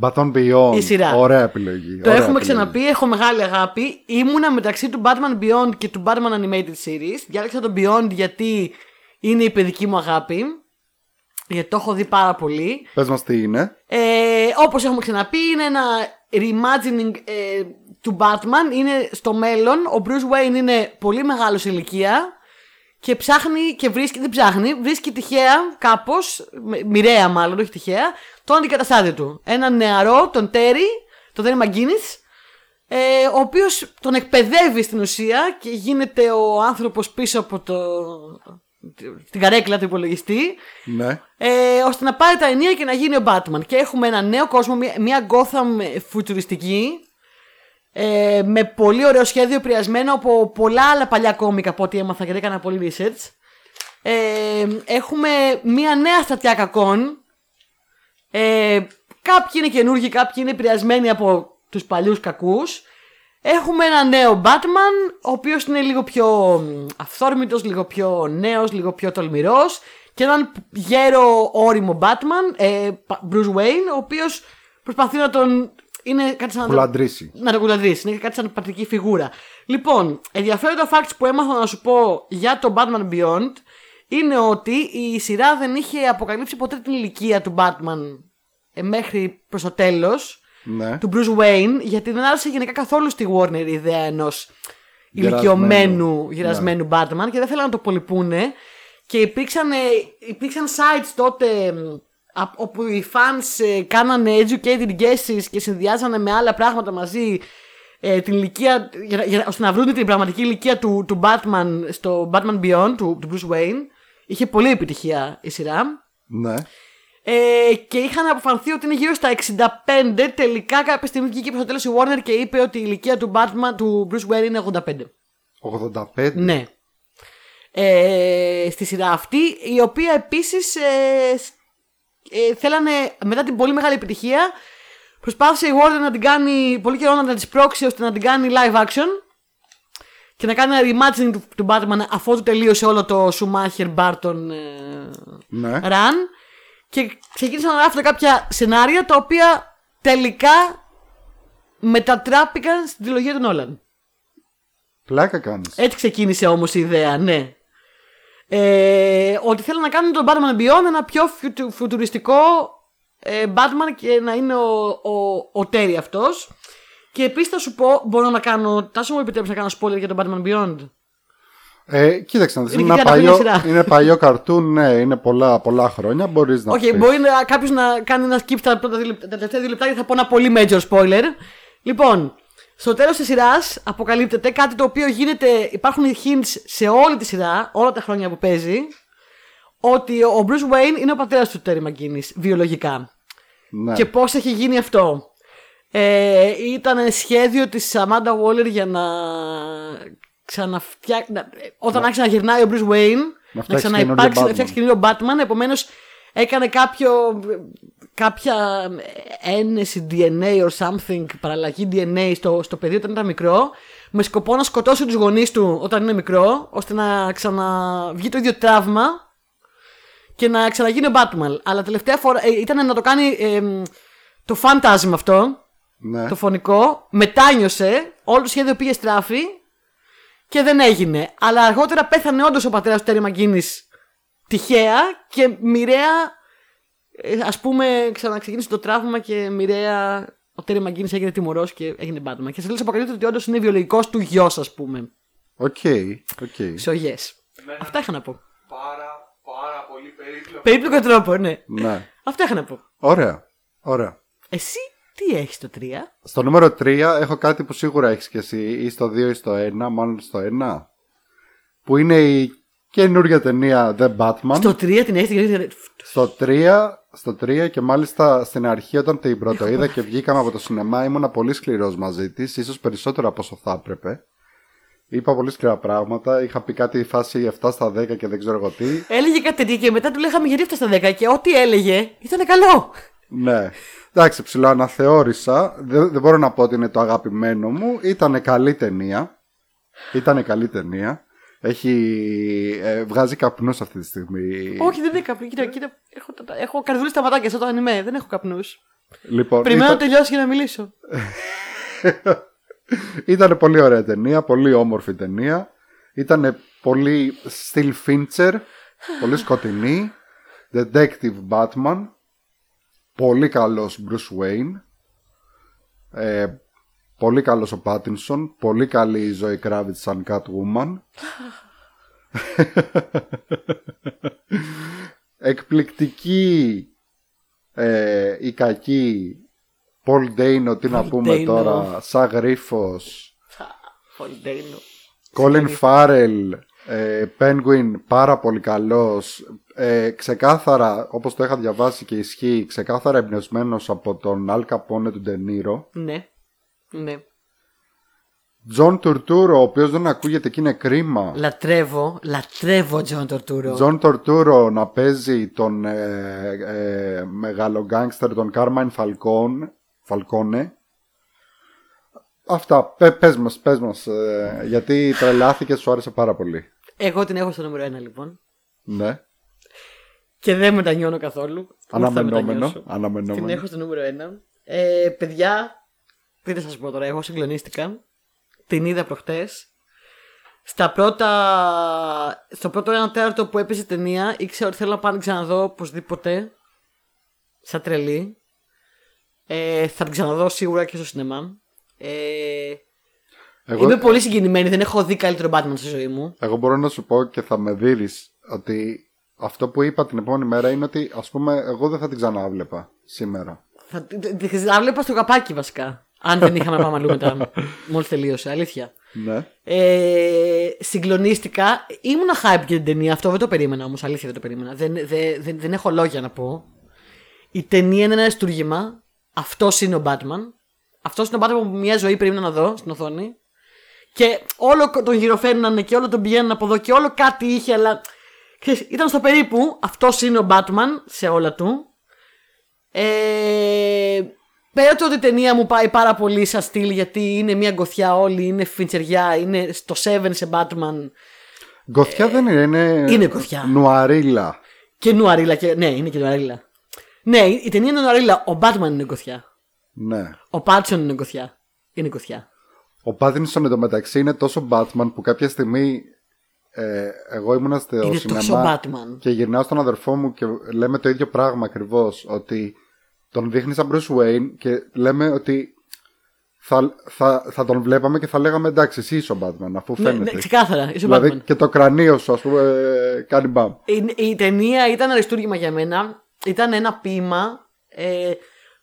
Baton Beyond. Η σειρά. Ωραία επιλογή. Το ωραία έχουμε επιλογή. ξαναπεί, έχω μεγάλη αγάπη. Ήμουνα μεταξύ του Batman Beyond και του Batman Animated Series. Διάλεξα τον Beyond γιατί είναι η παιδική μου αγάπη. Γιατί το έχω δει πάρα πολύ. Πες μας τι είναι. Ε, όπως έχουμε ξαναπεί είναι ένα reimagining ε, του Batman. Είναι στο μέλλον. Ο Bruce Wayne είναι πολύ μεγάλος σε ηλικία και ψάχνει και βρίσκει, δεν ψάχνει, βρίσκει τυχαία κάπως, με- μοιραία μάλλον, όχι τυχαία, τον αντικαταστάτη του. Έναν νεαρό, τον Terry, τον Terry McGuinness, ε, ο οποίος τον εκπαιδεύει στην ουσία και γίνεται ο άνθρωπος πίσω από το, την καρέκλα του υπολογιστή Ναι. ε, ώστε να πάρει τα ενία και να γίνει ο Batman. Και έχουμε ένα νέο κόσμο, μια, μια Gotham φουτουριστική, ε, με πολύ ωραίο σχέδιο επηρεασμένο από πολλά άλλα παλιά κόμικα από ό,τι έμαθα γιατί έκανα πολύ research. Ε, έχουμε μια νέα στρατιά κακών. Ε, κάποιοι είναι καινούργοι, κάποιοι είναι επηρεασμένοι από τους παλιούς κακούς. Έχουμε ένα νέο Batman, ο οποίος είναι λίγο πιο μ, αυθόρμητος, λίγο πιο νέος, λίγο πιο τολμηρός και έναν γέρο όριμο Batman, ε, Πα- Bruce Wayne, ο οποίος προσπαθεί να τον... Είναι κάτι σαν να τον- Κουλαντρήσει. να το κουλαντρήσει. Είναι κάτι σαν πατρική φιγούρα. Λοιπόν, ενδιαφέροντα facts που έμαθα να σου πω για το Batman Beyond είναι ότι η σειρά δεν είχε αποκαλύψει ποτέ την ηλικία του Batman ε, μέχρι προς το τέλος Ναι. του Bruce Wayne, γιατί δεν άρεσε γενικά καθόλου στη Warner η ιδέα ενός Γερασμένου. ηλικιωμένου γυρασμένου Batman και δεν θέλανε να το πολυπούνε. Και υπήρξαν, ε, υπήρξαν sites τότε μ, α- όπου οι fans ε, κάνανε educated guesses και συνδυάζανε με άλλα πράγματα μαζί ε, την ηλικία, για, να- για, να- ώστε να βρουν την πραγματική ηλικία του, του Batman στο Batman Beyond, του, του Bruce Wayne. Είχε πολύ επιτυχία η σειρά. Ναι. Ε, και είχαν αποφανθεί ότι είναι γύρω στα 65. Τελικά κάποια στιγμή βγήκε προς το τέλος η Warner και είπε ότι η ηλικία του Batman, του Bruce Wayne είναι 85. 85. Ναι. Ε, στη σειρά αυτή, η οποία επίσης ε, σ- ε, θέλανε μετά την πολύ μεγάλη επιτυχία προσπάθησε η Warner να την κάνει πολύ καιρό να την σπρώξει ώστε να την κάνει live action και να κάνει ένα reimagining του, του Batman αφού τελείωσε όλο το Schumacher Barton ε, Ναι. run και ξεκίνησαν να γράφουν κάποια σενάρια τα οποία τελικά μετατράπηκαν στην τριλογία του Νόλαν. Πλάκα κάνεις. Έτσι ξεκίνησε όμως η ιδέα, ναι. Ε, ότι θέλουν να κάνουν τον Batman Beyond ένα πιο φιου- φουτουριστικό ε, Batman και να είναι ο, ο, ο Terry αυτός. Και επίσης θα σου πω, μπορώ να κάνω. Τάσο, μου επιτρέψει να κάνω spoiler για τον Batman Beyond. Ε, κοίταξε να δεις, Είναι είναι, και ένα για τα παλιό, χρόνια σειρά. είναι παλιό καρτούν, ναι, είναι πολλά, πολλά χρόνια. Μπορείς να Οκ, πεις. μπορεί κάποιος να κάνει ένα skip στα πρώτα δύο λεπτά, τα τελευταία δύο λεπτά γιατί θα πω ένα πολύ major spoiler. Λοιπόν, στο τέλος της σειράς αποκαλύπτεται κάτι το οποίο γίνεται. Υπάρχουν hints σε όλη τη σειρά, όλα τα χρόνια που παίζει, ότι ο Bruce Wayne είναι ο πατέρας του Terry McGuinness, βιολογικά. Ναι. Και πώς έχει γίνει αυτό. Ε, ήταν σχέδιο της Amanda Waller για να ξαναφτιάξει. Όταν άρχισε να γυρνάει ο Bruce Wayne, να, φτιάξει ξαναυπάρξει, καινούριο να φτιάξει καινούριο Batman. Επομένως, έκανε κάποιο, κάποια ένεση DNA or something, παραλλαγή DNA στο, στο παιδί όταν ήταν μικρό, με σκοπό να σκοτώσει τους γονείς του όταν είναι μικρό, ώστε να ξαναβγεί το ίδιο τραύμα και να ξαναγίνει ο Batman. Αλλά τελευταία φορά ε, ήταν να το κάνει ε, το φαντάζημα αυτό, Ναι. το φωνικό, μετάνιωσε, όλο το σχέδιο πήγε στράφη και δεν έγινε. Αλλά αργότερα πέθανε όντως ο πατέρας του Τέρι Μαγκίνη τυχαία και μοιραία. Ε, ας πούμε, ξαναξεκίνησε το τραύμα και μοιραία ο Τέρι Μαγκίνης έγινε τιμωρός και έγινε Batman. Και σε τέλο αποκαλύπτει ότι όντως είναι βιολογικός του γιος, ας πούμε. Οκ, οκ. Σε ογιές. Με ένα Αυτά είχα να πω. πάρα πάρα πολύ περίπλοκο. Περίπλοκο τρόπο, ναι. Ναι. Αυτά είχα να πω. Ωραία. Ωραία. Εσύ τι έχεις το 3. Στο νούμερο 3 έχω κάτι που σίγουρα έχεις και εσύ, ή στο 2 ή στο 1, μάλλον στο 1, που είναι η καινούργια ταινία The Batman. Στο 3 την έχει. Στο 3, στο 3 και μάλιστα στην αρχή όταν την πρώτο είδα και βγήκαμε από το σινεμά ήμουνα πολύ σκληρός μαζί της, ίσως περισσότερο από όσο θα έπρεπε. Είπα πολύ σκληρά πράγματα, είχα πει κάτι φάση 7 στα 10 και δεν ξέρω εγώ τι. Έλεγε κάτι τέτοιο και μετά του λέγαμε γιατί έφτασε στα 10 και ό,τι έλεγε ήταν καλό. Ναι. Εντάξει, ψηλό αναθεώρησα. Δεν, δεν μπορώ να πω ότι είναι το αγαπημένο μου. Ήταν καλή ταινία. Ήταν καλή ταινία. Έχει, ε, βγάζει καπνούς αυτή τη στιγμή. Όχι, δεν είναι καπνούς. Κοίτα, κοίτα, έχω, τα- έχω καρδούλη στα ματάκια σαν το ανημέ. Δεν έχω καπνούς. Λοιπόν, Περιμένω να ήταν, τελειώσει για να μιλήσω. ήταν πολύ ωραία ταινία, πολύ όμορφη ταινία. Ήταν πολύ Still Fincher, πολύ σκοτεινή. Detective Batman. Πολύ καλός Bruce Wayne. Ε, πολύ καλός ο Pattinson. Πολύ καλή η Zoe Kravitz σαν Catwoman. Εκπληκτική ε, η κακή Paul Dano, τι να Paul πούμε Dano. τώρα, σαν γρίφος. Φολντέινο. Colin Farrell, ε, Penguin, πάρα πολύ καλός. Ε, ξεκάθαρα, όπως το είχα διαβάσει και ισχύει, ξεκάθαρα εμπνευσμένος από τον Al Capone του De Niro. Ναι. Ναι. John Turturro, ο οποίος δεν ακούγεται και είναι κρίμα. Λατρεύω, λατρεύω John Turturro. John Turturro να παίζει τον ε, ε, μεγάλο γκάγκστερ, τον Carmine Falcone. Falcone. Αυτά, Πε, πες μας, πες μας, ε, γιατί τρελάθηκε, σου άρεσε πάρα πολύ. Εγώ την έχω στο νούμερο 1 λοιπόν. Ναι, Και δεν μετανιώνω καθόλου. Ούτε θα αναμενόμενο, μετανιώσω. Την αναμενόμενο. έχω στο νούμερο 1. Ε, παιδιά, τι θα σας πω τώρα, εγώ συγκλονίστηκα. Την είδα προχτές. Στα πρώτα. Στο πρώτο ένα τέταρτο που έπαιζε η ταινία, ήξερα ότι θέλω να πάω να την ξαναδώ οπωσδήποτε. Σαν τρελή. Ε, θα την ξαναδώ σίγουρα και στο σινεμά. Ε, Εγώ, Είμαι πολύ συγκινημένη, δεν έχω δει καλύτερο Batman στη ζωή μου. εγώ μπορώ να σου πω και θα με δείρεις ότι αυτό που είπα την επόμενη μέρα είναι ότι ας πούμε εγώ δεν θα την ξανάβλεπα σήμερα. Θα τη- τη τη βλέπα στο καπάκι βασικά. Αν δεν είχαμε να πάμε αλλού μετά. Μόλις τελείωσε, αλήθεια. Ναι. Ε, συγκλονίστηκα. Ήμουνα hype για την ταινία. Αυτό δεν το περίμενα όμως. Αλήθεια δεν το περίμενα. Δεν, δεν, δεν, δεν έχω λόγια να πω. Η ταινία είναι ένα αριστούργημα. Αυτός είναι ο Batman. Αυτός είναι ο Batman που μια ζωή περίμενα να δω στην οθόνη. Και όλο τον γυροφέρνανε και όλο τον πηγαίνουν από εδώ και όλο κάτι είχε, αλλά. Ξέρεις, ήταν στο περίπου. Αυτός είναι ο Batman σε όλα του. Ε, πέρα του ότι η ταινία μου πάει πάρα πολύ σαν στυλ γιατί είναι μια γκοθιά όλη, είναι φιντσεριά, είναι στο 7 σε Batman Γκοθιά δεν είναι, είναι, είναι γκοθιά. νουαρίλα. και νουαρίλα. Και, ναι, είναι και νουαρίλα. Ναι, η ταινία είναι νουαρίλα. Ο Batman είναι γκοθιά. Ναι. Ο Πάτσον είναι γκοθιά. Είναι γκοθιά. Ο Πάτινσον εντωμεταξύ είναι τόσο Batman που κάποια στιγμή ε, εγώ ήμουνα στο Είναι σινεμά τόσο Batman. και γυρνάω στον αδερφό μου και λέμε το ίδιο πράγμα ακριβώς. Ότι τον δείχνει σαν Bruce Wayne και λέμε ότι θα, θα, θα τον βλέπαμε και θα λέγαμε εντάξει, εσύ είσαι ο Batman, αφού Ναι, φαίνεται. ναι, ξεκάθαρα. Είσαι ο δηλαδή Batman. και το κρανίο σου, ας πούμε, ε, κάνει μπαμ. Η, η ταινία ήταν αριστούργημα για μένα. Ήταν ένα ποίημα. Ε,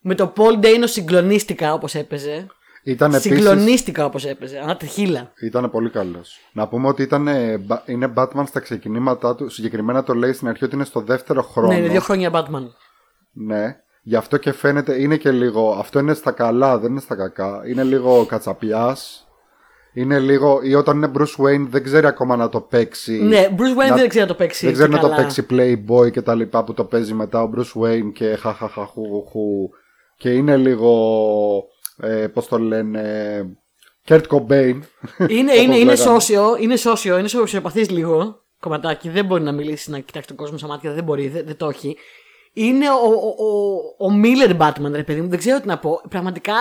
με το Paul Dano συγκλονίστηκα όπως έπαιζε. Ήταν επίσης, Συγκλονίστηκα όπως έπαιζε. Ανά τριχύλα. Ήταν πολύ καλός. Να πούμε ότι ήταν, ε, μπα- είναι Batman στα ξεκινήματά του. Συγκεκριμένα το λέει στην αρχή ότι είναι στο δεύτερο χρόνο. Ναι, είναι δύο χρόνια Batman. Ναι. Γι' αυτό και φαίνεται, είναι και λίγο. Αυτό είναι στα καλά, δεν είναι στα κακά. Είναι λίγο κατσαπιάς. Είναι λίγο. ή όταν είναι Bruce Wayne δεν ξέρει ακόμα να το παίξει. Ναι, Bruce Wayne να- δεν ξέρει να το παίξει. Δεν ξέρει και να το καλά. παίξει Playboy και τα λοιπά που το παίζει μετά ο Bruce Wayne και χαχαχαχουχου και είναι λίγο ε, πώς το λένε Kurt Cobain Είναι, όπως είναι, είναι λέγανε. σώσιο, είναι σώσιο, είναι σοσιοπαθή λίγο κομματάκι. Δεν μπορεί να μιλήσει, να κοιτάξει τον κόσμο στα μάτια, δεν μπορεί, δεν, δεν το έχει. Είναι ο, ο, ο, ο Miller Batman, ρε παιδί μου, δεν ξέρω τι να πω. Πραγματικά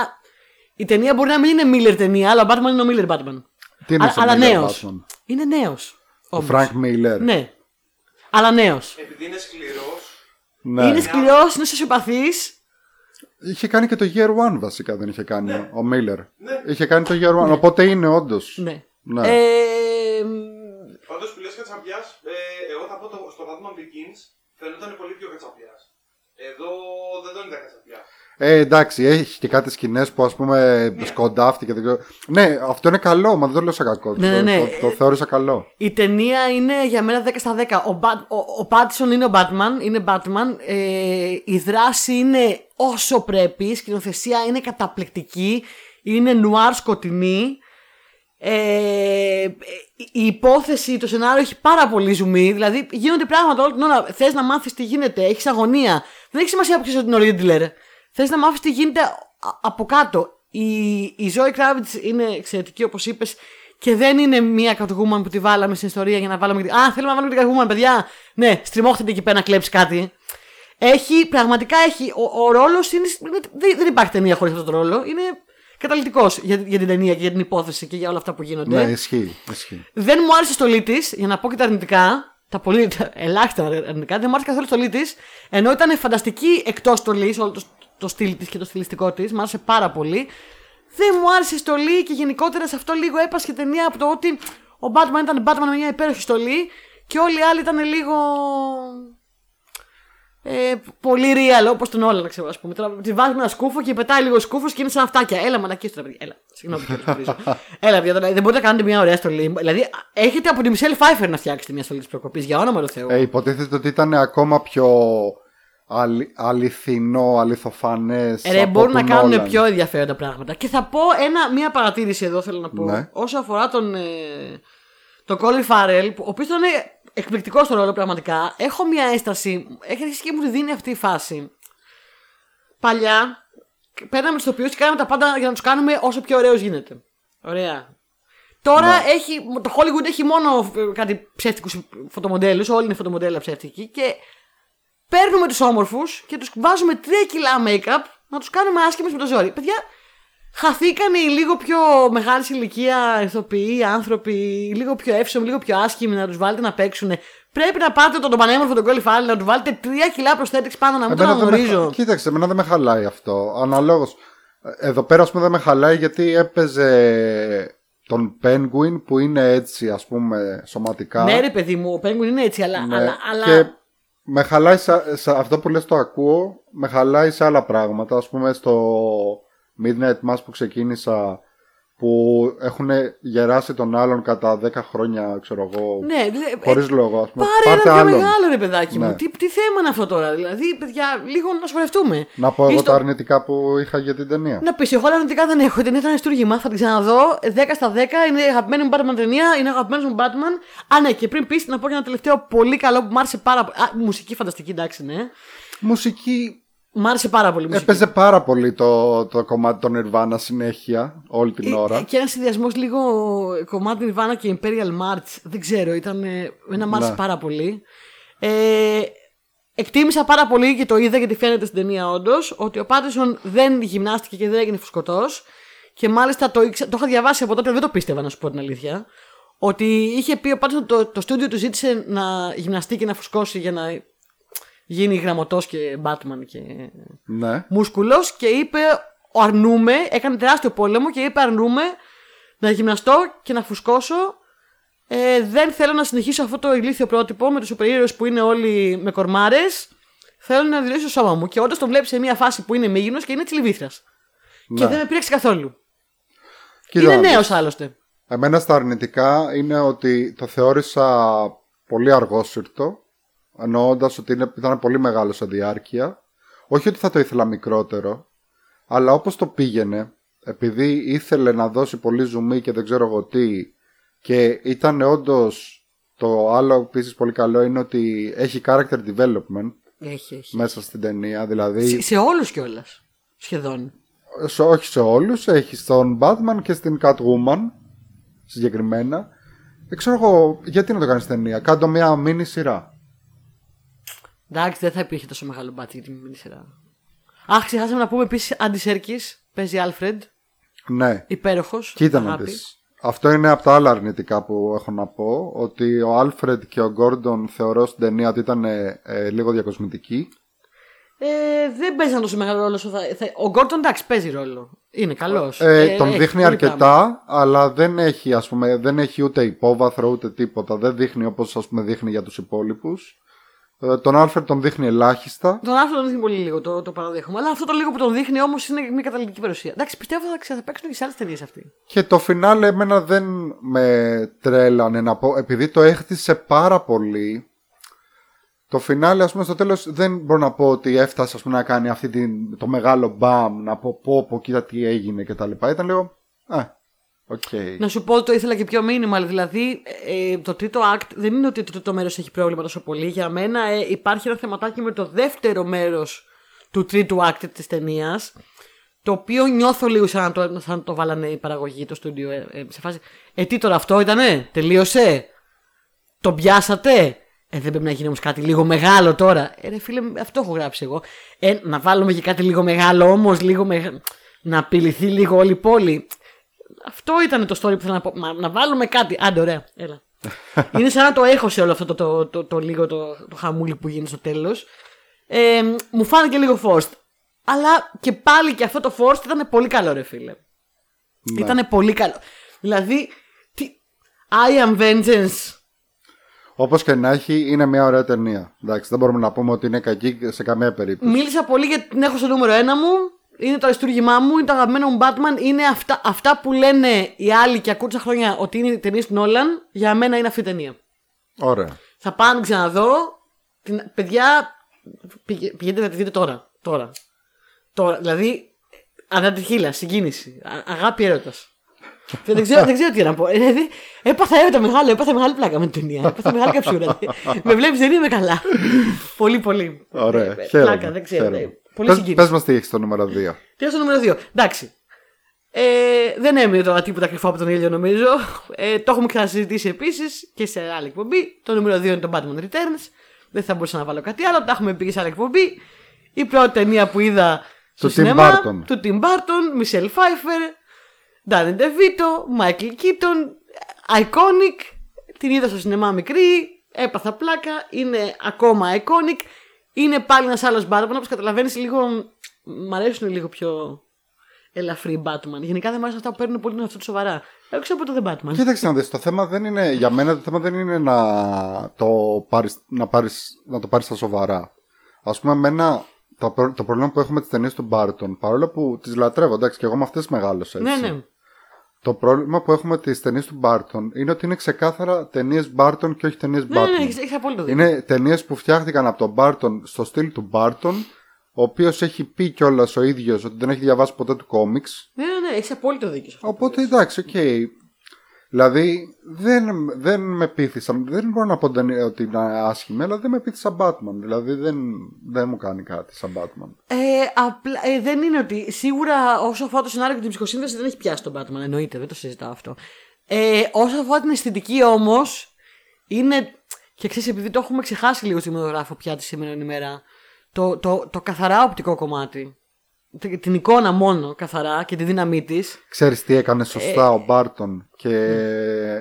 η ταινία μπορεί να μην είναι Miller ταινία, αλλά ο Batman είναι ο Miller Batman. Τι είναι Α- σε αλλά Miller νέος. Batman? Είναι νέος. Ο Frank Miller Ναι. Αλλά νέος. Επειδή είναι σκληρός. ναι. Είναι σκληρός, είναι σοσιοπαθή. Είχε κάνει και το Year One βασικά δεν είχε κάνει ο Miller Ναι. Είχε κάνει το Year One οπότε είναι όντως. Ναι. Ναι. Ε, Πάντω που λες κατσαπιά, ε, εγώ θα πω το, στο Batman Begins φαινόταν πολύ πιο κατσαπιάς. Εδώ δεν τον είδα κατσαπιά. Ε, εντάξει, έχει και κάτι σκηνές που ας πούμε σκοντάφτηκε. δεν ξέρω. Ναι, αυτό είναι καλό, μα δεν το λέω σαν κακό. Ναι, το, ναι. το, το θεώρησα καλό. Η ταινία είναι για μένα 10 στα 10. Ο, Bat- ο, ο Pattinson είναι ο Batman, είναι Batman. Ε, η δράση είναι όσο πρέπει, η σκηνοθεσία είναι καταπληκτική, είναι νουάρ σκοτεινή. Ε, η υπόθεση, το σενάριο έχει πάρα πολύ ζουμί. Δηλαδή γίνονται πράγματα όλη την ώρα. Θες να μάθεις τι γίνεται, έχεις αγωνία. Δεν έχει σημασία που ξέρει ότι είναι ο Ρίτλερ. Θες να μάθεις τι γίνεται α- από κάτω. Η, η Zoe Kravitz είναι εξαιρετική όπως είπες και δεν είναι μία Catwoman που τη βάλαμε στην ιστορία για να βάλουμε. και τη- Α, θέλουμε να βάλουμε την Catwoman, παιδιά. Ναι, στριμώχτεται εκεί πέρα να κλέψει κάτι. Έχει, πραγματικά έχει. Ο, ο ρόλος είναι, είναι- Δεν, δεν υπάρχει ταινία χωρίς αυτόν τον ρόλο. Είναι καταλητικός για, για την ταινία και για την υπόθεση και για όλα αυτά που γίνονται. Ναι, ισχύει. ισχύει. Δεν μου άρεσε η στολή τη, για να πω και τα αρνητικά. Τα πολύ τα ελάχιστα αρνητικά. Δεν μου άρεσε καθόλου η στολή τη. Ενώ ήταν φανταστική εκτός στολή, όλο το, το στυλ της και το στιλιστικό της. Μου άρεσε πάρα πολύ. Δεν μου άρεσε η στολή και γενικότερα σε αυτό λίγο έπασχε η ταινία από το ότι ο Batman ήταν Batman με μια υπέροχη στολή και όλοι οι άλλοι ήταν λίγο. Ε, πολύ real, όπως τον όλα, ξέρω, ας πούμε. Τώρα τη βάζει με ένα σκούφο και πετάει λίγο σκούφος και είναι σαν αυτάκια. Έλα, μαλακή τώρα, παιδιά. Έλα, συγγνώμη. κύριε Χρήζο. Έλα, παιδιά, τώρα, δεν μπορείτε να κάνετε μια ωραία στολή. Δηλαδή, έχετε από τη Μισελ Φάιφερ να φτιάξετε μια στολή της προκοπής, για όνομα του Θεού. Ε, υποτίθεται ότι ήταν ακόμα πιο αλη- αληθινό, αληθοφανές. Ε, Ρε, μπορούν να κάνουν πιο ενδιαφέροντα πράγματα. Και θα πω ένα, μία παρατήρηση εδώ, θέλω να πω. Ναι. Όσο αφορά τον, ε, τον Colin Farrell, που- ο οποίος ήταν εκπληκτικός στο ρόλο πραγματικά. Έχω μία έσταση. Έχει αρχίσει και μου τη δίνει αυτή η φάση. Παλιά, παίρναμε του ηθοποιού και κάναμε τα πάντα για να τους κάνουμε όσο πιο ωραίου γίνεται. Ωραία. Τώρα Ναι. έχει, το Hollywood έχει μόνο ε, κάτι ψεύτικους φωτομοντέλους. Όλοι είναι φωτομοντέλα ψεύτικοι. Και παίρνουμε τους όμορφους και τους βάζουμε 3 κιλά make-up να τους κάνουμε άσχημες με το ζόρι. Παιδιά, χαθήκαν οι λίγο πιο μεγάλης ηλικία ηθοποιοί, άνθρωποι, λίγο πιο εύσομοι, λίγο πιο άσχημοι να τους βάλετε να παίξουν. Πρέπει να πάτε τον, τον πανέμορφο τον Colin Farrell να τους βάλετε 3 κιλά προσθέτηξ πάνω να μην τον Εμένα δεν με αναγνωρίζω. χα- Κοίταξε, εμένα δεν με χαλάει αυτό. Αναλόγως. Εδώ πέρα, ας πούμε, δεν με χαλάει γιατί έπαιζε τον Penguin που είναι έτσι, ας πούμε, σωματικά. Ναι, ρε παιδί μου, ο Penguin είναι έτσι, αλλά. Ναι. αλλά, αλλά... Και με χαλάει σε, σε αυτό που λες το ακούω, με χαλάει σε άλλα πράγματα. Ας πούμε στο Midnight Mass που ξεκίνησα που έχουν γεράσει τον άλλον κατά 10 χρόνια, ξέρω εγώ, Ναι, δηλαδή, χωρίς λόγο. Ας πούμε. Πάρε ένα πιο άλλον. μεγάλο ρε παιδάκι Ναι. μου. Τι, τι θέμα είναι αυτό τώρα, δηλαδή, παιδιά, λίγο να σοβαρευτούμε. Να πω εγώ Είσαι τα το- αρνητικά που είχα για την ταινία. Να πεις, εγώ αρνητικά δεν έχω. Η ταινία ήταν αριστούργημα. Θα την ξαναδώ. 10 στα 10 είναι η αγαπημένη μου Batman ταινία. Είναι αγαπημένος μου Batman. Α, ναι, και πριν πεις να πω και ένα τελευταίο πολύ καλό που μου άρεσε πάρα πολύ. Α, μουσική φανταστική, εντάξει, ναι. Μουσική Μ' άρεσε πάρα πολύ η μουσική. έπαιζε πάρα πολύ το, το κομμάτι των Nirvana συνέχεια όλη την Ε, ώρα. ε, Και ένας συνδυασμός λίγο κομμάτι Nirvana και Imperial March. Δεν ξέρω, ήταν. ε, Ένα μ' άρεσε Ναι. πάρα πολύ. Ε, εκτίμησα πάρα πολύ και το είδα γιατί φαίνεται στην ταινία όντως ότι ο Πάτισον δεν γυμνάστηκε και δεν έγινε φουσκωτός. Και μάλιστα το, ήξα- το είχα διαβάσει από τότε, δεν το πίστευα να σου πω την αλήθεια. Ότι είχε πει ο Πάτισον το, το στούντιο του ζήτησε να γυμναστεί και να φουσκώσει για να γίνει γραμμωτό και Batman και Ναι. μουσκουλός και είπε ο αρνούμε, έκανε τεράστιο πόλεμο και είπε αρνούμε να γυμναστώ και να φουσκώσω. Ε, δεν θέλω να συνεχίσω αυτό το ηλίθιο πρότυπο με τους σούπερ ήρωες που είναι όλοι με κορμάρες. Θέλω να δηλώσω το σώμα μου. Και όντως τον βλέπεις σε μια φάση που είναι μείγινο και είναι τσιλιβήθρα. Και Ναι. δεν με πήραξε καθόλου. Κοίτα είναι να δεις. νέος άλλωστε. Εμένα στα αρνητικά είναι ότι το θεώρησα πολύ αργόσυρτο, εννοώντας ότι είναι, ήταν πολύ μεγάλο σε διάρκεια. Όχι ότι θα το ήθελα μικρότερο, αλλά όπως το πήγαινε, επειδή ήθελε να δώσει πολύ ζουμί και δεν ξέρω εγώ τι και ήταν όντω το άλλο επίσης πολύ καλό είναι ότι έχει character development Έχει, έχει. μέσα στην ταινία. Δηλαδή, Σε, σε όλους κιόλας. Σχεδόν. σε, όχι σε όλους, έχει στον Batman και στην Catwoman συγκεκριμένα. Δεν ξέρω εγώ γιατί να το κάνεις ταινία. Κάν' το μια μίνι σειρά. Εντάξει, δεν θα υπήρχε τόσο μεγάλο budget για τη μίνι σειρά. Αχ, ξεχάσαμε να πούμε επίσης Andy Serkis. Παίζει Άλφρεντ. Ναι, Υπέροχος. κοίτα να δεις. Αυτό είναι από τα άλλα αρνητικά που έχω να πω. Ότι ο Άλφρεντ και ο Γκόρντον θεωρώ στην ταινία ότι ήταν ε, ε, λίγο διακοσμητικοί. Ε, δεν παίζαν τόσο μεγάλο ρόλο όσο θα, θα- Ο Γκόρντον εντάξει παίζει ρόλο. Είναι καλός. Ε, τον δείχνει αρκετά, αλλά δεν έχει, ας πούμε, δεν έχει ούτε υπόβαθρο ούτε τίποτα. Δεν δείχνει όπως ας πούμε δείχνει για τους υπόλοιπους. Ε, τον Άλφρεντ τον δείχνει ελάχιστα. Τον άνθρωπο τον δείχνει πολύ λίγο, το, το παραδέχομαι. Αλλά αυτό το λίγο που τον δείχνει όμως είναι μια καταλητική παρουσία. Εντάξει, πιστεύω θα, ξα- θα παίξουν και σε άλλες ταινίες αυτοί. Και το φινάλε εμένα δεν με τρέλανε να πω, επειδή το έχτισε πάρα πολύ. Το φινάλε, ας πούμε, στο τέλος δεν μπορώ να πω ότι έφτασε ας πούμε, να κάνει αυτή την, το μεγάλο μπαμ, να πω πω πω κοίτα τι έγινε και τα λοιπά. Ήταν λίγο, α, οκ. Να σου πω ότι το ήθελα και πιο minimal. Δηλαδή, ε, το τρίτο act δεν είναι ότι το τρίτο μέρος έχει πρόβλημα τόσο πολύ. Για μένα ε, υπάρχει ένα θεματάκι με το δεύτερο μέρος του τρίτου act της ταινίας. Το οποίο νιώθω λίγο σαν να το, σαν να το βάλανε η παραγωγή, το στούντιο. Ε, ε, σε φάση. Ε, τι τώρα αυτό ήτανε, τελείωσε; Το πιάσατε; Ε, δεν πρέπει να γίνει όμως κάτι λίγο μεγάλο τώρα. Ε, ρε φίλε, αυτό έχω γράψει εγώ. Ε, να βάλουμε και κάτι λίγο μεγάλο όμως, λίγο μεγα... να απειληθεί λίγο όλη η πόλη. Αυτό ήταν το story που θέλω να πω. Μα, να βάλουμε κάτι. Άντε, ωραία, έλα. είναι σαν να το έχω σε όλο αυτό το, το, το, το λίγο το, το χαμούλι που γίνει στο τέλος. Ε, μου φάνηκε λίγο forced. Αλλά και πάλι και αυτό το forced ήταν πολύ καλό, ρε φίλε. Ναι. Ήταν πολύ καλό. Δηλαδή, τι... I am vengeance. Όπως και να έχει, είναι μια ωραία ταινία. Εντάξει, δεν μπορούμε να πούμε ότι είναι κακή σε καμία περίπτωση. Μίλησα πολύ γιατί την έχω στο νούμερο ένα μου. Είναι το αριστούργημά μου, είναι το αγαπημένο μου Batman. Είναι αυτά, αυτά που λένε οι άλλοι και ακούω τόσα χρόνια ότι είναι ταινίε του Νόλαν. Για μένα είναι αυτή η ταινία. Ωραία. Θα πάω να την ξαναδώ. Την, παιδιά, πηγε- πηγαίνετε να τη δείτε τώρα. Τώρα. τώρα. Δηλαδή, ανατριχίλα, συγκίνηση. Α- αγάπη έρωτας. δεν, ξέρω, δεν ξέρω τι να πω. Ε, Δηλαδή, έπαθα έρωτα μεγάλο, έπαθα μεγάλη πλάκα με την ταινία. Έπαθα μεγάλη καψούρα. με βλέπεις, δεν είμαι καλά. πολύ, πολύ. Ωραία. Ε, Χαίρομαι. Πλάκα, δεν ξέρω. Χαίρομαι. ε, Πολύ Πες, συγκίνηση. πες μας τι έχεις στο νούμερο 2. Τι στο νούμερο 2. Εντάξει. Ε, δεν έμεινε τώρα τίποτα κρυφό από τον ήλιο νομίζω. Ε, το έχουμε ξανασυζητήσει επίσης και σε άλλη εκπομπή. Το νούμερο 2 είναι το Batman Returns. Δεν θα μπορούσα να βάλω κάτι άλλο. Τα έχουμε πει και σε άλλη εκπομπή. Η πρώτη ταινία που είδα στο Του Tim σινεμά, Burton. Του Tim Burton, Michelle Pfeiffer, Danny DeVito, Michael Keaton. Iconic. Την είδα στο σινεμά μικρή. Έπαθα πλάκα. Είναι ακόμα iconic. Είναι πάλι ένας άλλος Batman. Όπως καταλαβαίνεις, λίγο. Μ' αρέσουν λίγο πιο ελαφρύ Batman. Γενικά δεν μου αρέσουν αυτά που παίρνουν πολύ τον εαυτό του σοβαρά. Εγώ ξέρω από το The Batman. Κοίταξε να δεις, το θέμα δεν είναι, για μένα το θέμα δεν είναι να το πάρεις, να πάρεις, να το πάρεις στα σοβαρά. Ας πούμε, εμένα, το, προ- το πρόβλημα που έχουμε τις ταινίες του Μπάρτον, παρόλο που τις λατρεύω, εντάξει, και εγώ με αυτές μεγάλωσα, έτσι. Ναι, ναι. Το πρόβλημα που έχουμε τις ταινίες του Μπάρτον είναι ότι είναι ξεκάθαρα ταινίες Μπάρτον και όχι ταινίες Ναι, ναι, Batman. ναι, έχεις, έχεις απόλυτο δίκιο. Είναι ταινίες που φτιάχτηκαν από τον Μπάρτον στο στυλ του Μπάρτον, ο οποίος έχει πει κιόλας ο ίδιος ότι δεν έχει διαβάσει ποτέ του κόμιξ. Ναι, ναι, ναι, έχεις απόλυτο δίκιο. σε αυτό που Οπότε λες. εντάξει, οκ. Δηλαδή δεν, δεν με πείθουν σαν. Δεν μπορώ να πω ταινία ότι είναι άσχημη, αλλά δεν με πείθουν σαν Batman. Δηλαδή δεν, δεν μου κάνει κάτι σαν Batman. Ε, απλά, ε, δεν είναι ότι. Σίγουρα όσο αφορά το σενάριο και την ψυχοσύνδεση δεν έχει πιάσει τον Batman. Εννοείται, δεν το συζητάω αυτό. Ε, όσο αφορά την αισθητική όμως, είναι. Και ξέρεις, επειδή το έχουμε ξεχάσει λίγο στη μενογράφο πια τη σήμερα ημέρα, το, το, το καθαρά οπτικό κομμάτι. Τη- Την εικόνα μόνο καθαρά και τη δύναμή της. Ξέρεις τι έκανε Ε, σωστά ο Μπάρτον και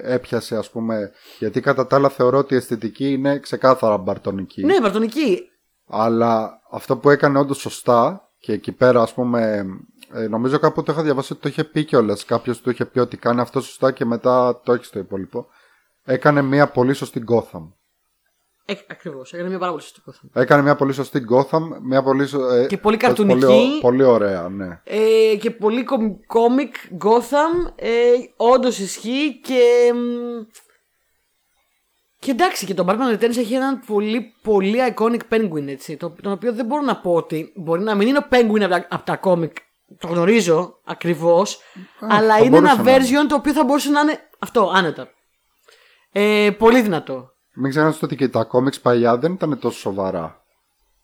έπιασε ας πούμε γιατί κατά τα άλλα θεωρώ ότι η αισθητική είναι ξεκάθαρα μπαρτονική. Ναι, βαρτονική. αλλά αυτό που έκανε όντως σωστά και εκεί πέρα ας πούμε ε, νομίζω κάπου το είχα διαβάσει ότι το είχε πει κιόλας. Κάποιος του είχε πει ότι κάνει αυτό σωστά και μετά το έχει στο υπόλοιπο. Έκανε μια πολύ σωστή Gotham Ε, Ακριβώς. Έκανε μια πάρα πολύ σωστή κόθα. έκανε μια πολύ σωστή Gotham μια πολύ, σω- ε, Και πολύ πολύ, καρτουνική. πολύ ωραία ναι Ε, και πολύ κομ- κόμικ Gotham ε, όντως ισχύει και μ, και εντάξει και το Batman Returns έχει έναν πολύ πολύ iconic penguin έτσι το, τον οποίο δεν μπορώ να πω ότι μπορεί να μην είναι ο penguin από τα, από τα κόμικ το γνωρίζω ακριβώς, αλλά θα είναι ένα μπορούσε να είναι. version το οποίο θα μπορούσε να είναι αυτό, άνετα. Ε, πολύ δυνατό. Μην ξεχνάτε ότι και τα κόμιξ παλιά δεν ήταν τόσο σοβαρά.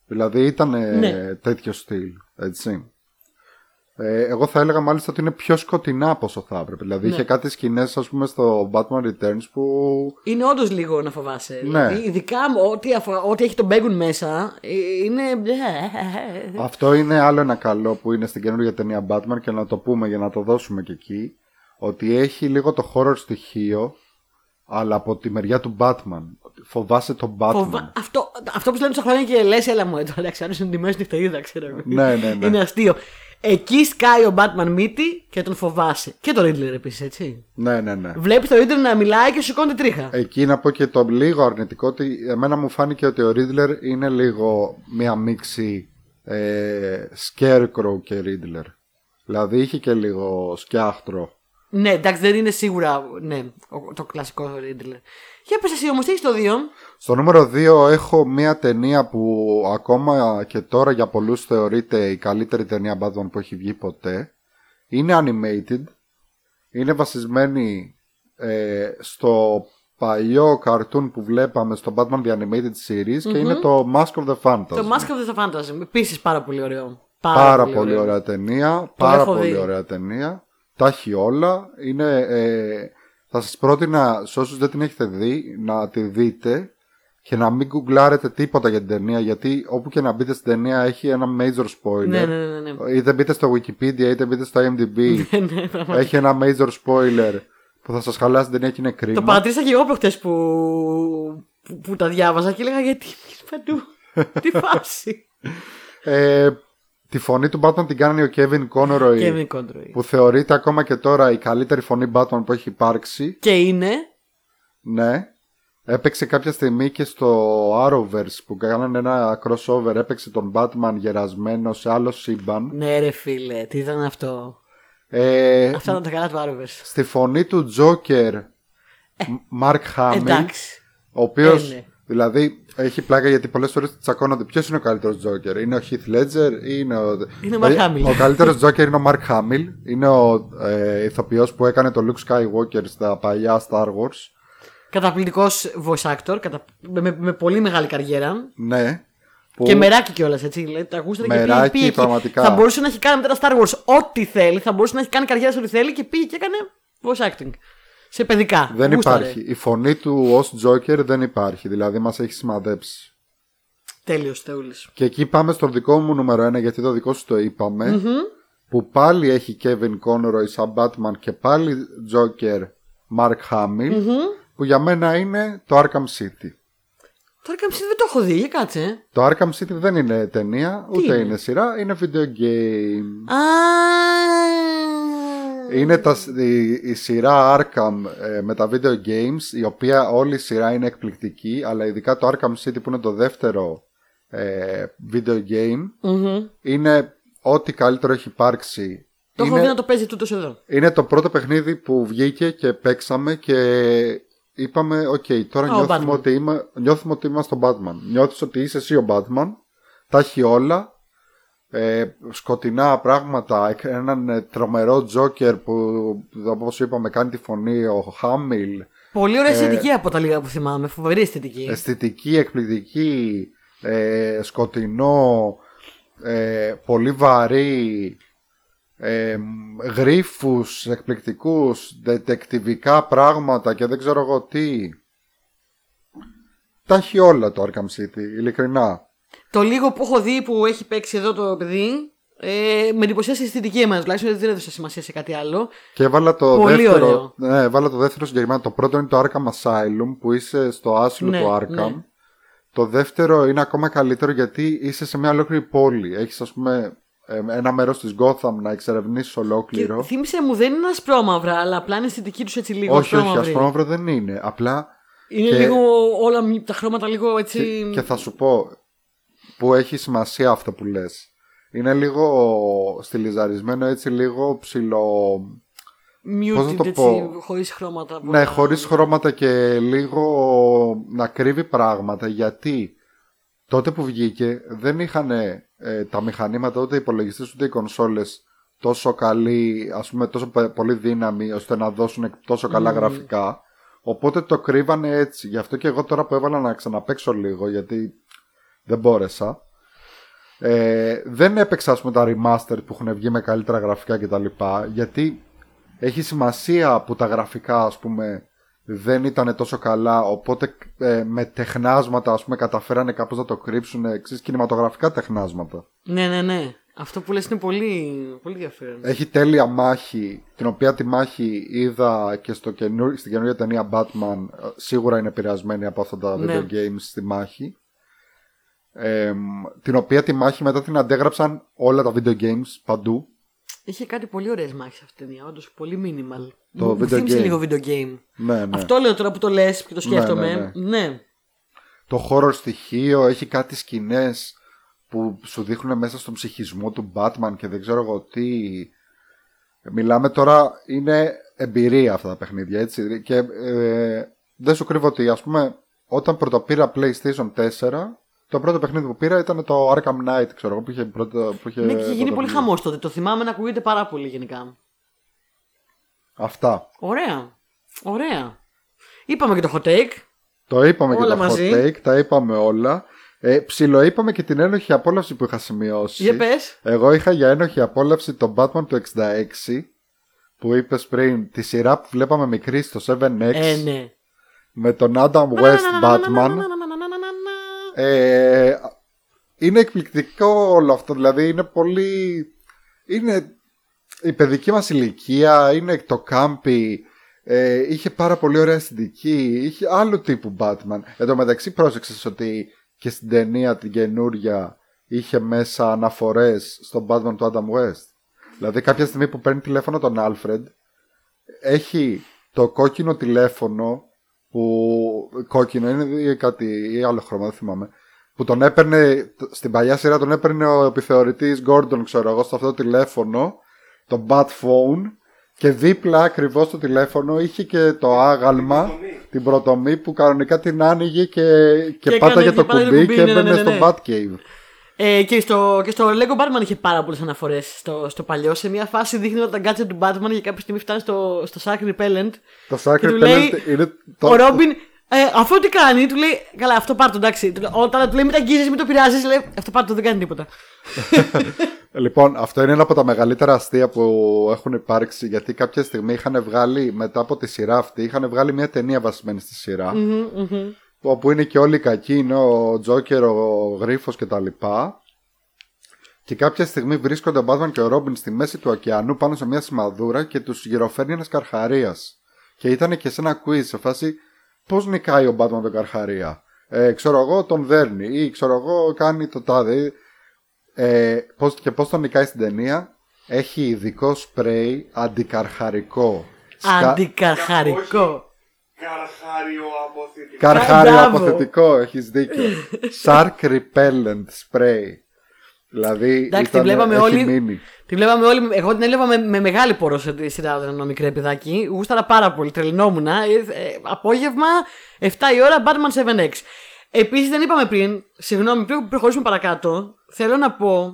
Δηλαδή ήταν Ναι. τέτοιο στυλ, έτσι. Ε, εγώ θα έλεγα μάλιστα ότι είναι πιο σκοτεινά από όσο θα έπρεπε. Δηλαδή Ναι. είχε κάτι σκηνές ας πούμε στο Batman Returns που Είναι όντως λίγο να φοβάσαι. Ναι. Δηλαδή, ειδικά ό,τι, αφορά- ό,τι έχει τον Μπέγκουν μέσα, ε, είναι. Αυτό είναι άλλο ένα καλό που είναι στην καινούργια ταινία Batman και να το πούμε για να το δώσουμε και εκεί. Ότι έχει λίγο το horror στοιχείο, αλλά από τη μεριά του Batman. Φοβάσαι τον Batman. Φοβα... Αυτό, αυτό που σου λένε στα χρόνια και λε, έλα μου, εδώ εντάξει, αν είναι τη μέση νυχτερίδα, ξέρω εγώ. Ναι, ναι, ναι. Είναι αστείο. Εκεί σκάει ο Batman μύτη και τον φοβάσαι. Και το Riddler επίσης, έτσι. Ναι, ναι, ναι. Βλέπεις το Riddler να μιλάει και σου σηκώνει τρίχα. Εκεί να πω και το λίγο αρνητικό ότι εμένα μου φάνηκε ότι ο Riddler είναι λίγο μία μίξη ε, Scarecrow και Riddler. Δηλαδή είχε και λίγο σκιάχτρο. Ναι, εντάξει, δεν είναι σίγουρα ναι, ο- το κλασικό Riddler. Για πες εσύ όμως, τι έχεις το 2. Στο νούμερο 2 έχω μία ταινία που ακόμα και τώρα για πολλούς θεωρείται η καλύτερη ταινία Batman που έχει βγει ποτέ. Είναι animated. Είναι βασισμένη ε, στο παλιό καρτούν που βλέπαμε στο Batman The Animated Series και είναι το Mask of the Phantasm. Το Mask of the Phantasm. Επίσης πάρα πολύ ωραίο. Πάρα πολύ ωραία ταινία. Πάρα έχω πολύ δει. ωραία ταινία. Τα έχει όλα. Είναι, ε, θα σας πρότεινα σε όσους δεν την έχετε δει να τη δείτε και να μην γκουγκλάρετε τίποτα για την ταινία γιατί όπου και να μπείτε στην ταινία έχει ένα major spoiler. Ναι, ναι, ναι. ναι. Είτε μπείτε στο Wikipedia είτε μπείτε στο IMDb. ναι, ναι, πραγματικά. έχει ένα major spoiler που θα σας χαλάσει την ταινία και είναι κρίμα. Το παρατήρησα και εγώ προχτές που, που, που τα διάβαζα και έλεγα γιατί μιλείς παντού. Τι φάση. Ε, τη φωνή του Batman την κάνει ο Kevin Conroy Kevin Conroy. που θεωρείται ακόμα και τώρα η καλύτερη φωνή Batman που έχει υπάρξει. Και είναι; Ναι. Έπαιξε κάποια στιγμή και στο Arrowverse που κάνανε ένα crossover. Έπαιξε τον Batman γερασμένο σε άλλο σύμπαν. Ναι, ρε φίλε, τι ήταν αυτό; Ε, Αυτά ήταν τα καλά του Arrowverse. στη φωνή του Joker, Mark Hamill, Εντάξει. ο οποίος. Ε, ναι. Δηλαδή έχει πλάκα γιατί πολλές φορές τσακώνονται. Ποιος είναι ο καλύτερος Joker, Είναι ο Heath Ledger ή είναι ο. Είναι ο Mark Δηλαδή, Hamill. Ο καλύτερος Joker είναι ο Mark Hamill. Είναι ο ε, ηθοποιός που έκανε το Luke Skywalker στα παλιά Star Wars. Καταπληκτικός voice actor, κατα... με, με, με πολύ μεγάλη καριέρα. Ναι. Που... Και μεράκι κιόλας, έτσι. Δηλαδή, τα ακούσατε και πήγε, Μεράκι, πήγε εκεί. πραγματικά. Θα μπορούσε να έχει κάνει μετά τα Star Wars ό,τι θέλει. Θα μπορούσε να έχει κάνει καριέρα σε ό,τι θέλει και πήγε και έκανε voice acting. Σε παιδικά. Δεν Γούσταρε. υπάρχει. Η φωνή του ως Joker δεν υπάρχει. Δηλαδή μας έχει σημαδέψει. Τέλειος Θεούλης. Και εκεί πάμε στο δικό μου νούμερο ένα γιατί το δικό σου το ειπαμε Που πάλι έχει Kevin Conroy σαν Batman και πάλι Joker Mark Hamill. Που για μένα είναι το Arkham City. Τώρα καμψί δεν το έχω δει, για κάτσε. Το Arkham City δεν είναι ταινία, ούτε είναι; είναι σειρά, είναι video game. Α. Είναι τα, η, η σειρά Arkham ε, με τα video games, η οποία όλη η σειρά είναι εκπληκτική, αλλά ειδικά το Arkham City που είναι το δεύτερο ε, video game, Μμμ. είναι ό,τι καλύτερο έχει υπάρξει. Το έχω δει Είναι, να το παίζει τούτος εδώ. είναι το πρώτο παιχνίδι που βγήκε και παίξαμε και είπαμε, οκ, τώρα Α, ο νιώθουμε Batman. ότι, είμαι, νιώθουμε ότι είμαστε ο Batman. Νιώθεις ότι είσαι εσύ ο Batman, τα έχει όλα, ε, σκοτεινά πράγματα, εκ- έναν ε, τρομερό Τζόκερ που όπως είπαμε κάνει τη φωνή ο Χάμιλ, Πολύ Ε, ωραία αισθητική από τα λίγα που θυμάμαι. Φοβερή αισθητική. αισθητική, εκπληκτική, ε, σκοτεινό, ε, πολύ βαρύ, ε, γρίφους εκπληκτικούς, δετεκτιβικά πράγματα και δεν ξέρω εγώ τι. Τα έχει όλα το Arkham City, ειλικρινά. Το λίγο που έχω δει που έχει παίξει εδώ το παιδί. Ε, με εντυπωσίασε η αισθητική εμένα τουλάχιστον δεν έδωσα σημασία σε κάτι άλλο. Και έβαλα το Πολύ δεύτερο. ωραίο. Ναι, έβαλα το δεύτερο συγκεκριμένα. Το πρώτο είναι το Arkham Asylum που είσαι στο άσυλο Ναι, του Arkham. ναι. Το δεύτερο είναι ακόμα καλύτερο γιατί είσαι σε μια ολόκληρη πόλη. Έχεις, ας πούμε, ε, ένα μέρος της Gotham να εξερευνήσεις Και ολόκληρο. θύμισε μου δεν είναι ασπρόμαυρα, αλλά απλά είναι η αισθητική τους έτσι λίγο. όχι, όχι, ασπρόμαυρη. ασπρόμαυρο δεν είναι. Απλά. Είναι και- λίγο όλα μη- τα χρώματα λίγο έτσι. Και, και θα σου πω που έχει σημασία αυτό που λες. Είναι λίγο στυλιζαρισμένο έτσι λίγο ψηλό... πώς να muted το έτσι, πω; χωρίς χρώματα. Ναι, πολλά. χωρίς χρώματα και λίγο να κρύβει πράγματα γιατί τότε που βγήκε δεν είχαν ε, τα μηχανήματα ούτε οι υπολογιστές ούτε οι κονσόλες τόσο καλή, ας πούμε τόσο πε- πολύ δύναμη ώστε να δώσουν τόσο καλά γραφικά. Οπότε το κρύβανε έτσι. Γι' αυτό και εγώ τώρα που έβαλα να ξαναπαίξω λίγο γιατί δεν μπόρεσα. Ε, δεν έπαιξα ας πούμε τα remaster που έχουν βγει με καλύτερα γραφικά κτλ. Γιατί έχει σημασία που τα γραφικά ας πούμε δεν ήταν τόσο καλά οπότε ε, με τεχνάσματα ας πούμε καταφέρανε κάπως να το κρύψουν εξής κινηματογραφικά τεχνάσματα. Ναι, ναι, ναι. Αυτό που λες είναι πολύ, πολύ ενδιαφέρον. Έχει τέλεια μάχη, την οποία τη μάχη είδα και στο καινούr, στην καινούργια ταινία Batman. ε, Σίγουρα είναι επηρεασμένη από αυτά τα Ναι. video games στη μάχη. Ε, την οποία τη μάχη μετά την αντέγραψαν όλα τα video games παντού. Είχε κάτι πολύ ωραίες μάχες αυτή η ταινία. Όντως πολύ minimal. Το Μου- μου video θύμισε game. λίγο video game. Ναι, ναι. Αυτό λέω τώρα που το λες και το σκέφτομαι. ναι, ναι. Το horror στοιχείο έχει κάτι σκηνές που σου δείχνουν μέσα στον ψυχισμό του Batman και δεν ξέρω εγώ τι. Μιλάμε τώρα, είναι εμπειρία αυτά τα παιχνίδια, έτσι. Και ε, δεν σου κρύβω ότι, ας πούμε, όταν πρωτοπήρα PlayStation 4, το πρώτο παιχνίδι που πήρα ήταν το Arkham Knight, ξέρω εγώ, που είχε, πρώτο, που είχε Ναι, και είχε γίνει πρώτο πολύ βγει. χαμός τότε. Το θυμάμαι να ακούγεται πάρα πολύ γενικά. Αυτά. Ωραία. Ωραία. Είπαμε και το hot take. Το είπαμε Όλα και τα μαζί. hot take, τα είπαμε όλα. Ε, ψιλοείπαμε και την ένοχη απόλαυση που είχα σημειώσει. Για πες. Εγώ είχα για ένοχη απόλαυση τον Batman του 66 που είπες πριν, τη σειρά που βλέπαμε μικρή στο 7X Ε, ναι. με τον Adam West Batman. Ε, είναι εκπληκτικό όλο αυτό, δηλαδή είναι πολύ... Είναι η παιδική μας ηλικία, είναι το κάμπι, ε, είχε πάρα πολύ ωραία αισθητική, είχε άλλου τύπου Batman. Εν τω μεταξύ πρόσεξες ότι και στην ταινία την καινούρια είχε μέσα αναφορές στον Batman του Adam West. Δηλαδή κάποια στιγμή που παίρνει τηλέφωνο τον Alfred έχει το κόκκινο τηλέφωνο που κόκκινο είναι ή κάτι ή άλλο χρώμα δεν θυμάμαι που τον έπαιρνε στην παλιά σειρά τον έπαιρνε ο επιθεωρητής Gordon ξέρω εγώ στο αυτό το τηλέφωνο το bat phone και δίπλα ακριβώς στο τηλέφωνο είχε και το άγαλμα πρωτομή. την πρωτομή που κανονικά την άνοιγε και, και, Και πάταγε έκανε- το και πάταγε το κουμπί κουμπί, και ναι, ναι, έμπαινε ναι, ναι. στο Batcave. Ε, και, στο, και στο Lego Batman είχε πάρα πολλές αναφορές στο, στο παλιό. Σε μια φάση δείχνει ότι τα gadget του Batman και κάποια στιγμή φτάνει στο, στο Shark Repellent. Το Sacred Και του λέει, Penalty είναι το... Ο Ρόμπιν, ε, αυτό τι κάνει, του λέει. Καλά, αυτό πάρ' το εντάξει. Του λέει- Όταν του λέει μην τα αγγίζεις, μην το πειράζεις, λέει αυτό πάρ' το δεν κάνει τίποτα. Λοιπόν, αυτό είναι ένα από τα μεγαλύτερα αστεία που έχουν υπάρξει γιατί κάποια στιγμή είχαν βγάλει, μετά από τη σειρά αυτή, είχαν βγάλει μια ταινία βασισμένη στη σειρα Μμμ, μμμ. Όπου είναι και όλοι οι κακοί, είναι ο Τζόκερ, ο Γρίφος και τα λοιπά. Και κάποια στιγμή βρίσκονται ο Batman και ο Ρόμπιν στη μέση του ωκεανού πάνω σε μια σημαδούρα και τους γυροφέρνει ένας καρχαρίας. Και ήταν και σε ένα quiz σε φάση πώς νικάει ο Batman τον καρχαρία; Ε, ξέρω εγώ τον δέρνει ή ξέρω εγώ κάνει το τάδε. Ε, πώς, και πώς τον νικάει στην ταινία; Έχει ειδικό σπρέι αντικαρχαρικό. Σκα- Αντικαρχαρικό. Καρχάριο αποθητικό. Καρχάριο Μπράβο. αποθετικό, έχεις δίκιο. Shark repellent spray. Δηλαδή Εντάξει, ήταν, τη βλέπαμε έχει όλοι. μείνει. Τη βλέπαμε όλοι. Εγώ την έβλεπα με, με μεγάλη πόρωση τη σειρά όταν ήμουν μικρό παιδάκι. Γούσταρα πάρα πολύ. Τρελνόμουν. Ε, ε, απόγευμα, 7 η ώρα, Batman 7X. Επίσης, δεν είπαμε πριν, συγγνώμη, πριν προχωρήσουμε παρακάτω, θέλω να πω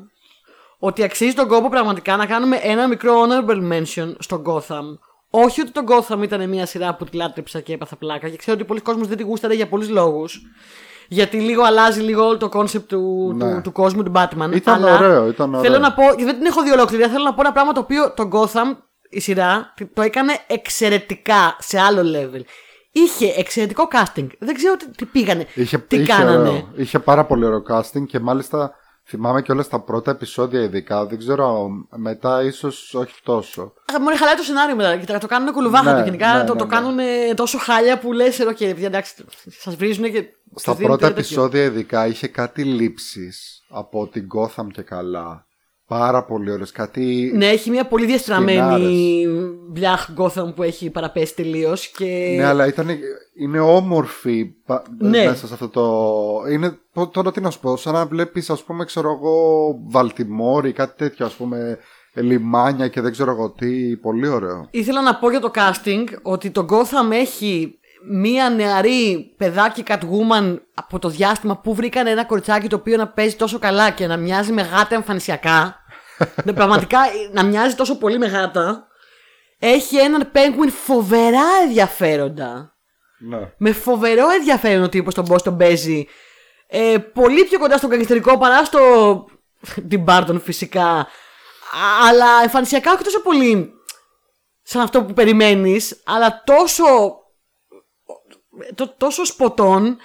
ότι αξίζει τον κόπο πραγματικά να κάνουμε ένα μικρό honorable mention στον Gotham. Όχι ότι το Gotham ήταν μια σειρά που τη λάτρεψα και έπαθα πλάκα και ξέρω ότι πολλοί κόσμος δεν τη γούσταρε για πολλούς λόγους. Γιατί λίγο αλλάζει λίγο όλο το concept του, Ναι. του, του κόσμου του Batman. Ήταν αλλά ωραίο, ήταν ωραίο. Θέλω να πω, γιατί δεν την έχω δει ολόκληρη, θέλω να πω ένα πράγμα το οποίο το Gotham, η σειρά, το έκανε εξαιρετικά σε άλλο level. Είχε εξαιρετικό casting. Δεν ξέρω τι, τι πήγανε. Είχε, τι είχε κάνανε. ωραίο. Είχε πάρα πολύ ωραίο casting και μάλιστα θυμάμαι και όλα στα πρώτα επεισόδια ειδικά. Δεν ξέρω, μετά ίσως όχι τόσο. Α, Μόλι χαλάει το σενάριο μετά. Και το κάνουν κουλουβάχα Ναι, το γενικά. ναι, το, ναι, το ναι. κάνουν τόσο χάλια που λες: OK, παιδιά, εντάξει, σας βρίζουν και. Στα σας δίνουν πρώτα τέτοιο. επεισόδια ειδικά είχε κάτι λήψεις από την Gotham και καλά. Πάρα πολύ ωραίες. Κάτι... Ναι, έχει μια πολύ διαστραμμένη μπλιάχ Gotham που έχει παραπέσει τελείως. Και... Ναι, αλλά ήταν, είναι όμορφη πα- Ναι. μέσα σε αυτό το. Είναι, πο- τώρα τι να σου πω, σαν να βλέπεις, ας πούμε, ξέρω εγώ, Βαλτιμόρη, κάτι τέτοιο, ας πούμε, λιμάνια και δεν ξέρω εγώ τι. Πολύ ωραίο. Ήθελα να πω για το casting ότι το Gotham έχει μία νεαρή παιδάκι Catwoman από το διάστημα που βρήκαν ένα κοριτσάκι το οποίο να παίζει τόσο καλά και να μοιάζει με γάτα εμφανισιακά. ναι, πραγματικά να μοιάζει τόσο πολύ με γάτα. Έχει έναν Penguin φοβερά ενδιαφέροντα. Ναι. Με φοβερό ενδιαφέρον ο τύπος τον πώς τον παίζει. Ε, πολύ πιο κοντά στον καλλιτεχνικό παρά στο. την Barton φυσικά. Α, Αλλά εμφανισιακά όχι τόσο πολύ σαν αυτό που περιμένεις, αλλά τόσο, το- τόσο σποτών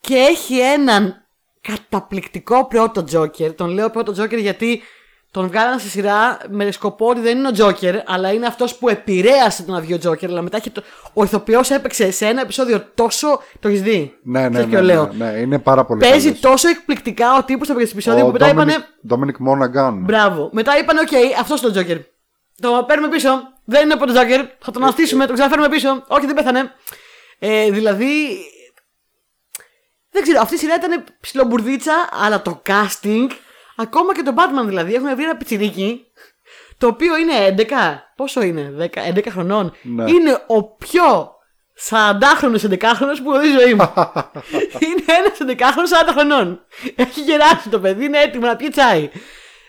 και έχει έναν καταπληκτικό πρώτο Τζόκερ. Τον λέω πρώτο Τζόκερ γιατί τον βγάλαν στη σειρά με σκοπό ότι δεν είναι ο Τζόκερ, αλλά είναι αυτός που επηρέασε τον ίδιο Τζόκερ. Αλλά μετά έχει το... ο ηθοποιός έπαιξε σε ένα επεισόδιο τόσο. Το έχεις δει; Ναι, ναι, Ξέρεις ναι, ποιο ναι, λέω; ναι, είναι πάρα πολύ Παίζει καλός. τόσο εκπληκτικά ο τύπος στο επεισόδιο που Ο μετά είπανε. Dominic, Dominic Monaghan. Μπράβο. Μετά είπαν, οκ, αυτός είναι το Τζόκερ. Το παίρνουμε πίσω. Δεν είναι από τον Τζόκερ. Θα τον αναστήσουμε, τον ξαναφέρουμε πίσω. Όχι, δεν πέθανε. Ε, δηλαδή. Δεν ξέρω, αυτή η σειρά ήταν ψιλομπουρδίτσα, αλλά το casting, ακόμα και τον Batman δηλαδή, έχουν βρει ένα πιτσιρίκι, το οποίο είναι 11. Πόσο είναι, 10, 11 χρονών. Ναι. Είναι ο πιο 40χρονο 11χρονο που έχω δει στη ζωή μου. είναι ένας 11χρονο 40 χρονών. Έχει γεράσει το παιδί, είναι έτοιμο να πιει τσάι.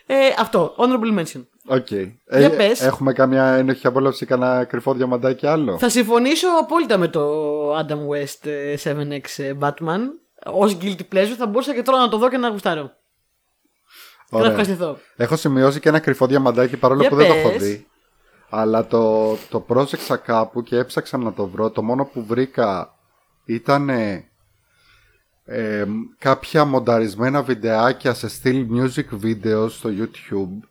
Ε, αυτό, honorable mention. OK. Για πες. Έχουμε καμιά ένοχη απόλαυση, κανένα κρυφό διαμαντάκι άλλο; Θα συμφωνήσω απόλυτα με το Adam West ε, 7X ε, Batman. Ω guilty pleasure θα μπορούσα και τώρα να το δω και να γουστάρω. Και να Ωραία. ευχαριστηθώ. Έχω σημειώσει και ένα κρυφό διαμαντάκι παρόλο Για που δεν το έχω πες. δει. Αλλά το, το πρόσεξα κάπου και έψαξα να το βρω. Το μόνο που βρήκα ήταν κάποια μονταρισμένα βιντεάκια σε στυλ music videos στο YouTube.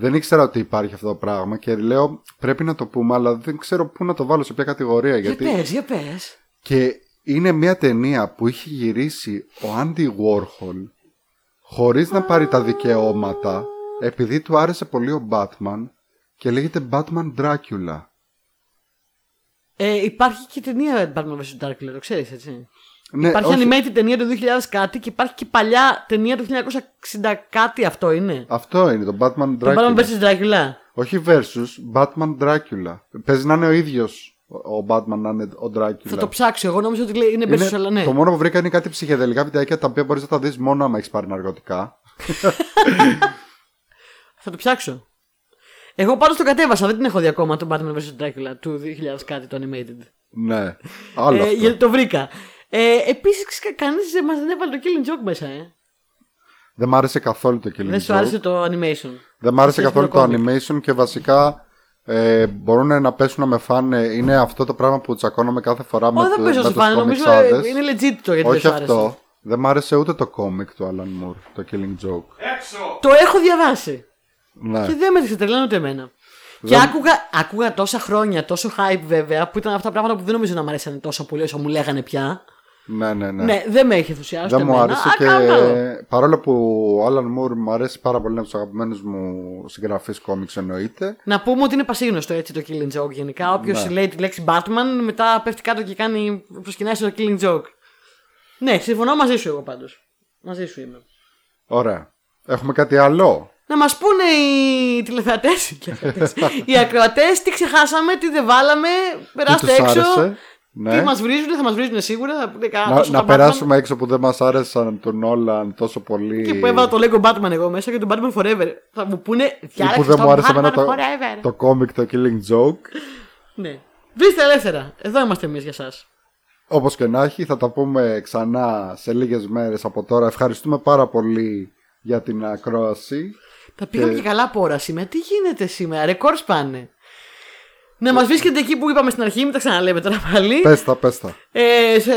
Δεν ήξερα ότι υπάρχει αυτό το πράγμα και λέω πρέπει να το πούμε αλλά δεν ξέρω πού να το βάλω σε ποια κατηγορία Για γιατί πες, για πες. και είναι μια ταινία που είχε γυρίσει ο Andy Warhol χωρίς να πάρει τα δικαιώματα επειδή του άρεσε πολύ ο Batman και λέγεται Batman Dracula. Ε, υπάρχει και ταινία Batman vs. Dracula, το ξέρεις έτσι; Ναι, υπάρχει όχι, animated ταινία του 2000 κάτι και υπάρχει και παλιά ταινία του 1960 κάτι αυτό είναι. Αυτό είναι το Batman Το Batman Dracula. vs. Dracula. Όχι versus, Batman Dracula. Παίζει να είναι ο ίδιος ο ο Batman να είναι ο Dracula. Θα το ψάξω. Εγώ νόμιζα ότι λέει είναι Είναι- versus, αλλά ναι. Το μόνο που βρήκα είναι κάτι ψυχεδελικά βιντεάκια τα οποία μπορείς να τα δεις μόνο άμα έχεις πάρει ναρκωτικά. Θα το ψάξω. Εγώ πάντως το κατέβασα, δεν την έχω δει ακόμα το Batman vs. Dracula του 2000 κάτι το animated. ναι, άλλο Ε, αυτό. γιατί το βρήκα. Ε, Επίσης, κανείς μα δεν έβαλε το Killing Joke μέσα, ε. Δεν μ' άρεσε καθόλου το Killing Δεν σου Joke. άρεσε το animation. Δεν μ' άρεσε Θες καθόλου το το comic. animation και βασικά ε, μπορούν να πέσουν να με φάνε. Είναι αυτό το πράγμα που τσακώνομαι κάθε φορά με, Όχι, δεν του- παίζω με σε τους φάνε. Νομίζω κομιξάδες. ε, είναι legit το γιατί Όχι δεν σου άρεσε. αυτό. Δεν μ' άρεσε ούτε το κόμικ του Alan Moore, το Killing Joke. Έξω! Το έχω διαβάσει. Ναι. Και δεν με ξετρελάνε ούτε εμένα. Και άκουγα, άκουγα τόσα χρόνια, τόσο hype βέβαια, που ήταν αυτά τα πράγματα που δεν νομίζω να μου αρέσανε τόσο πολύ όσο μου λέγανε πια. Ναι, ναι, ναι. Ναι, δεν με έχει ενθουσιάσει. Δεν ούτε μου εμένα. άρεσε Α, και καλό, καλό. παρόλο που ο Alan Moore μου αρέσει πάρα πολύ, είναι από τους αγαπημένους μου συγγραφείς κόμιξ εννοείται. Να πούμε ότι είναι πασίγνωστο έτσι το Killing Joke γενικά. Όποιος Ναι. λέει τη λέξη Batman, μετά πέφτει κάτω και κάνει προσκυνάει στο Killing Joke. Ναι, συμφωνώ μαζί σου εγώ πάντως. Μαζί σου είμαι. Ωραία. Έχουμε κάτι άλλο; Να μας πούνε οι τηλεθεατές, οι ακροατές, τι ξεχάσαμε, τι δεν βάλαμε. Τι Περάστε τους έξω. άρεσε; Ναι. Τι μας βρίζουν, θα μας βρίζουν σίγουρα. Θα πούνε κανένα Να, τόσο να τα Batman. περάσουμε έξω που δεν μας άρεσαν τον Νόλαν τόσο πολύ. Και που έβαλα το Lego Batman εγώ μέσα και τον Batman Forever. Θα μου πούνε Ή διάλεξε που δεν το μου άρεσε Batman εμένα το, Forever. το κόμικ το Killing Joke. Ναι. Βρίστε ελεύθερα. Εδώ είμαστε εμείς για εσά. Όπως και να έχει θα τα πούμε ξανά σε λίγες μέρες από τώρα. Ευχαριστούμε πάρα πολύ για την ακρόαση. Τα πήγαμε και καλά από ώρα σήμερα. Τι γίνεται σήμερα, ρεκόρ πάνε. Να μας βρίσκετε εκεί που είπαμε στην αρχή, μην τα ξαναλέμε τώρα πάλι. Πες τα, πες τα. Ε, σε-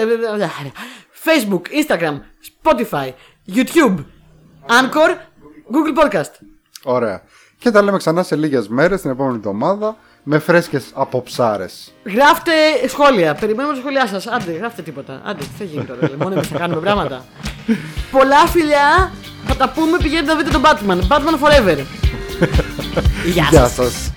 Facebook, Instagram, Spotify, YouTube, Anchor, Google Podcast. Ωραία. Και τα λέμε ξανά σε λίγες μέρες την επόμενη εβδομάδα με φρέσκες αποψάρες. Γράφτε σχόλια. Περιμένουμε τα σχόλιά σας. Άντε, γράφτε τίποτα. Άντε, τι θα γίνει τώρα. δηλαδή, Μόνο εμεί θα κάνουμε πράγματα. Πολλά φιλιά. Θα τα πούμε. Πηγαίνετε να δείτε τον Batman. Batman Forever. Γεια Γεια σας. σας.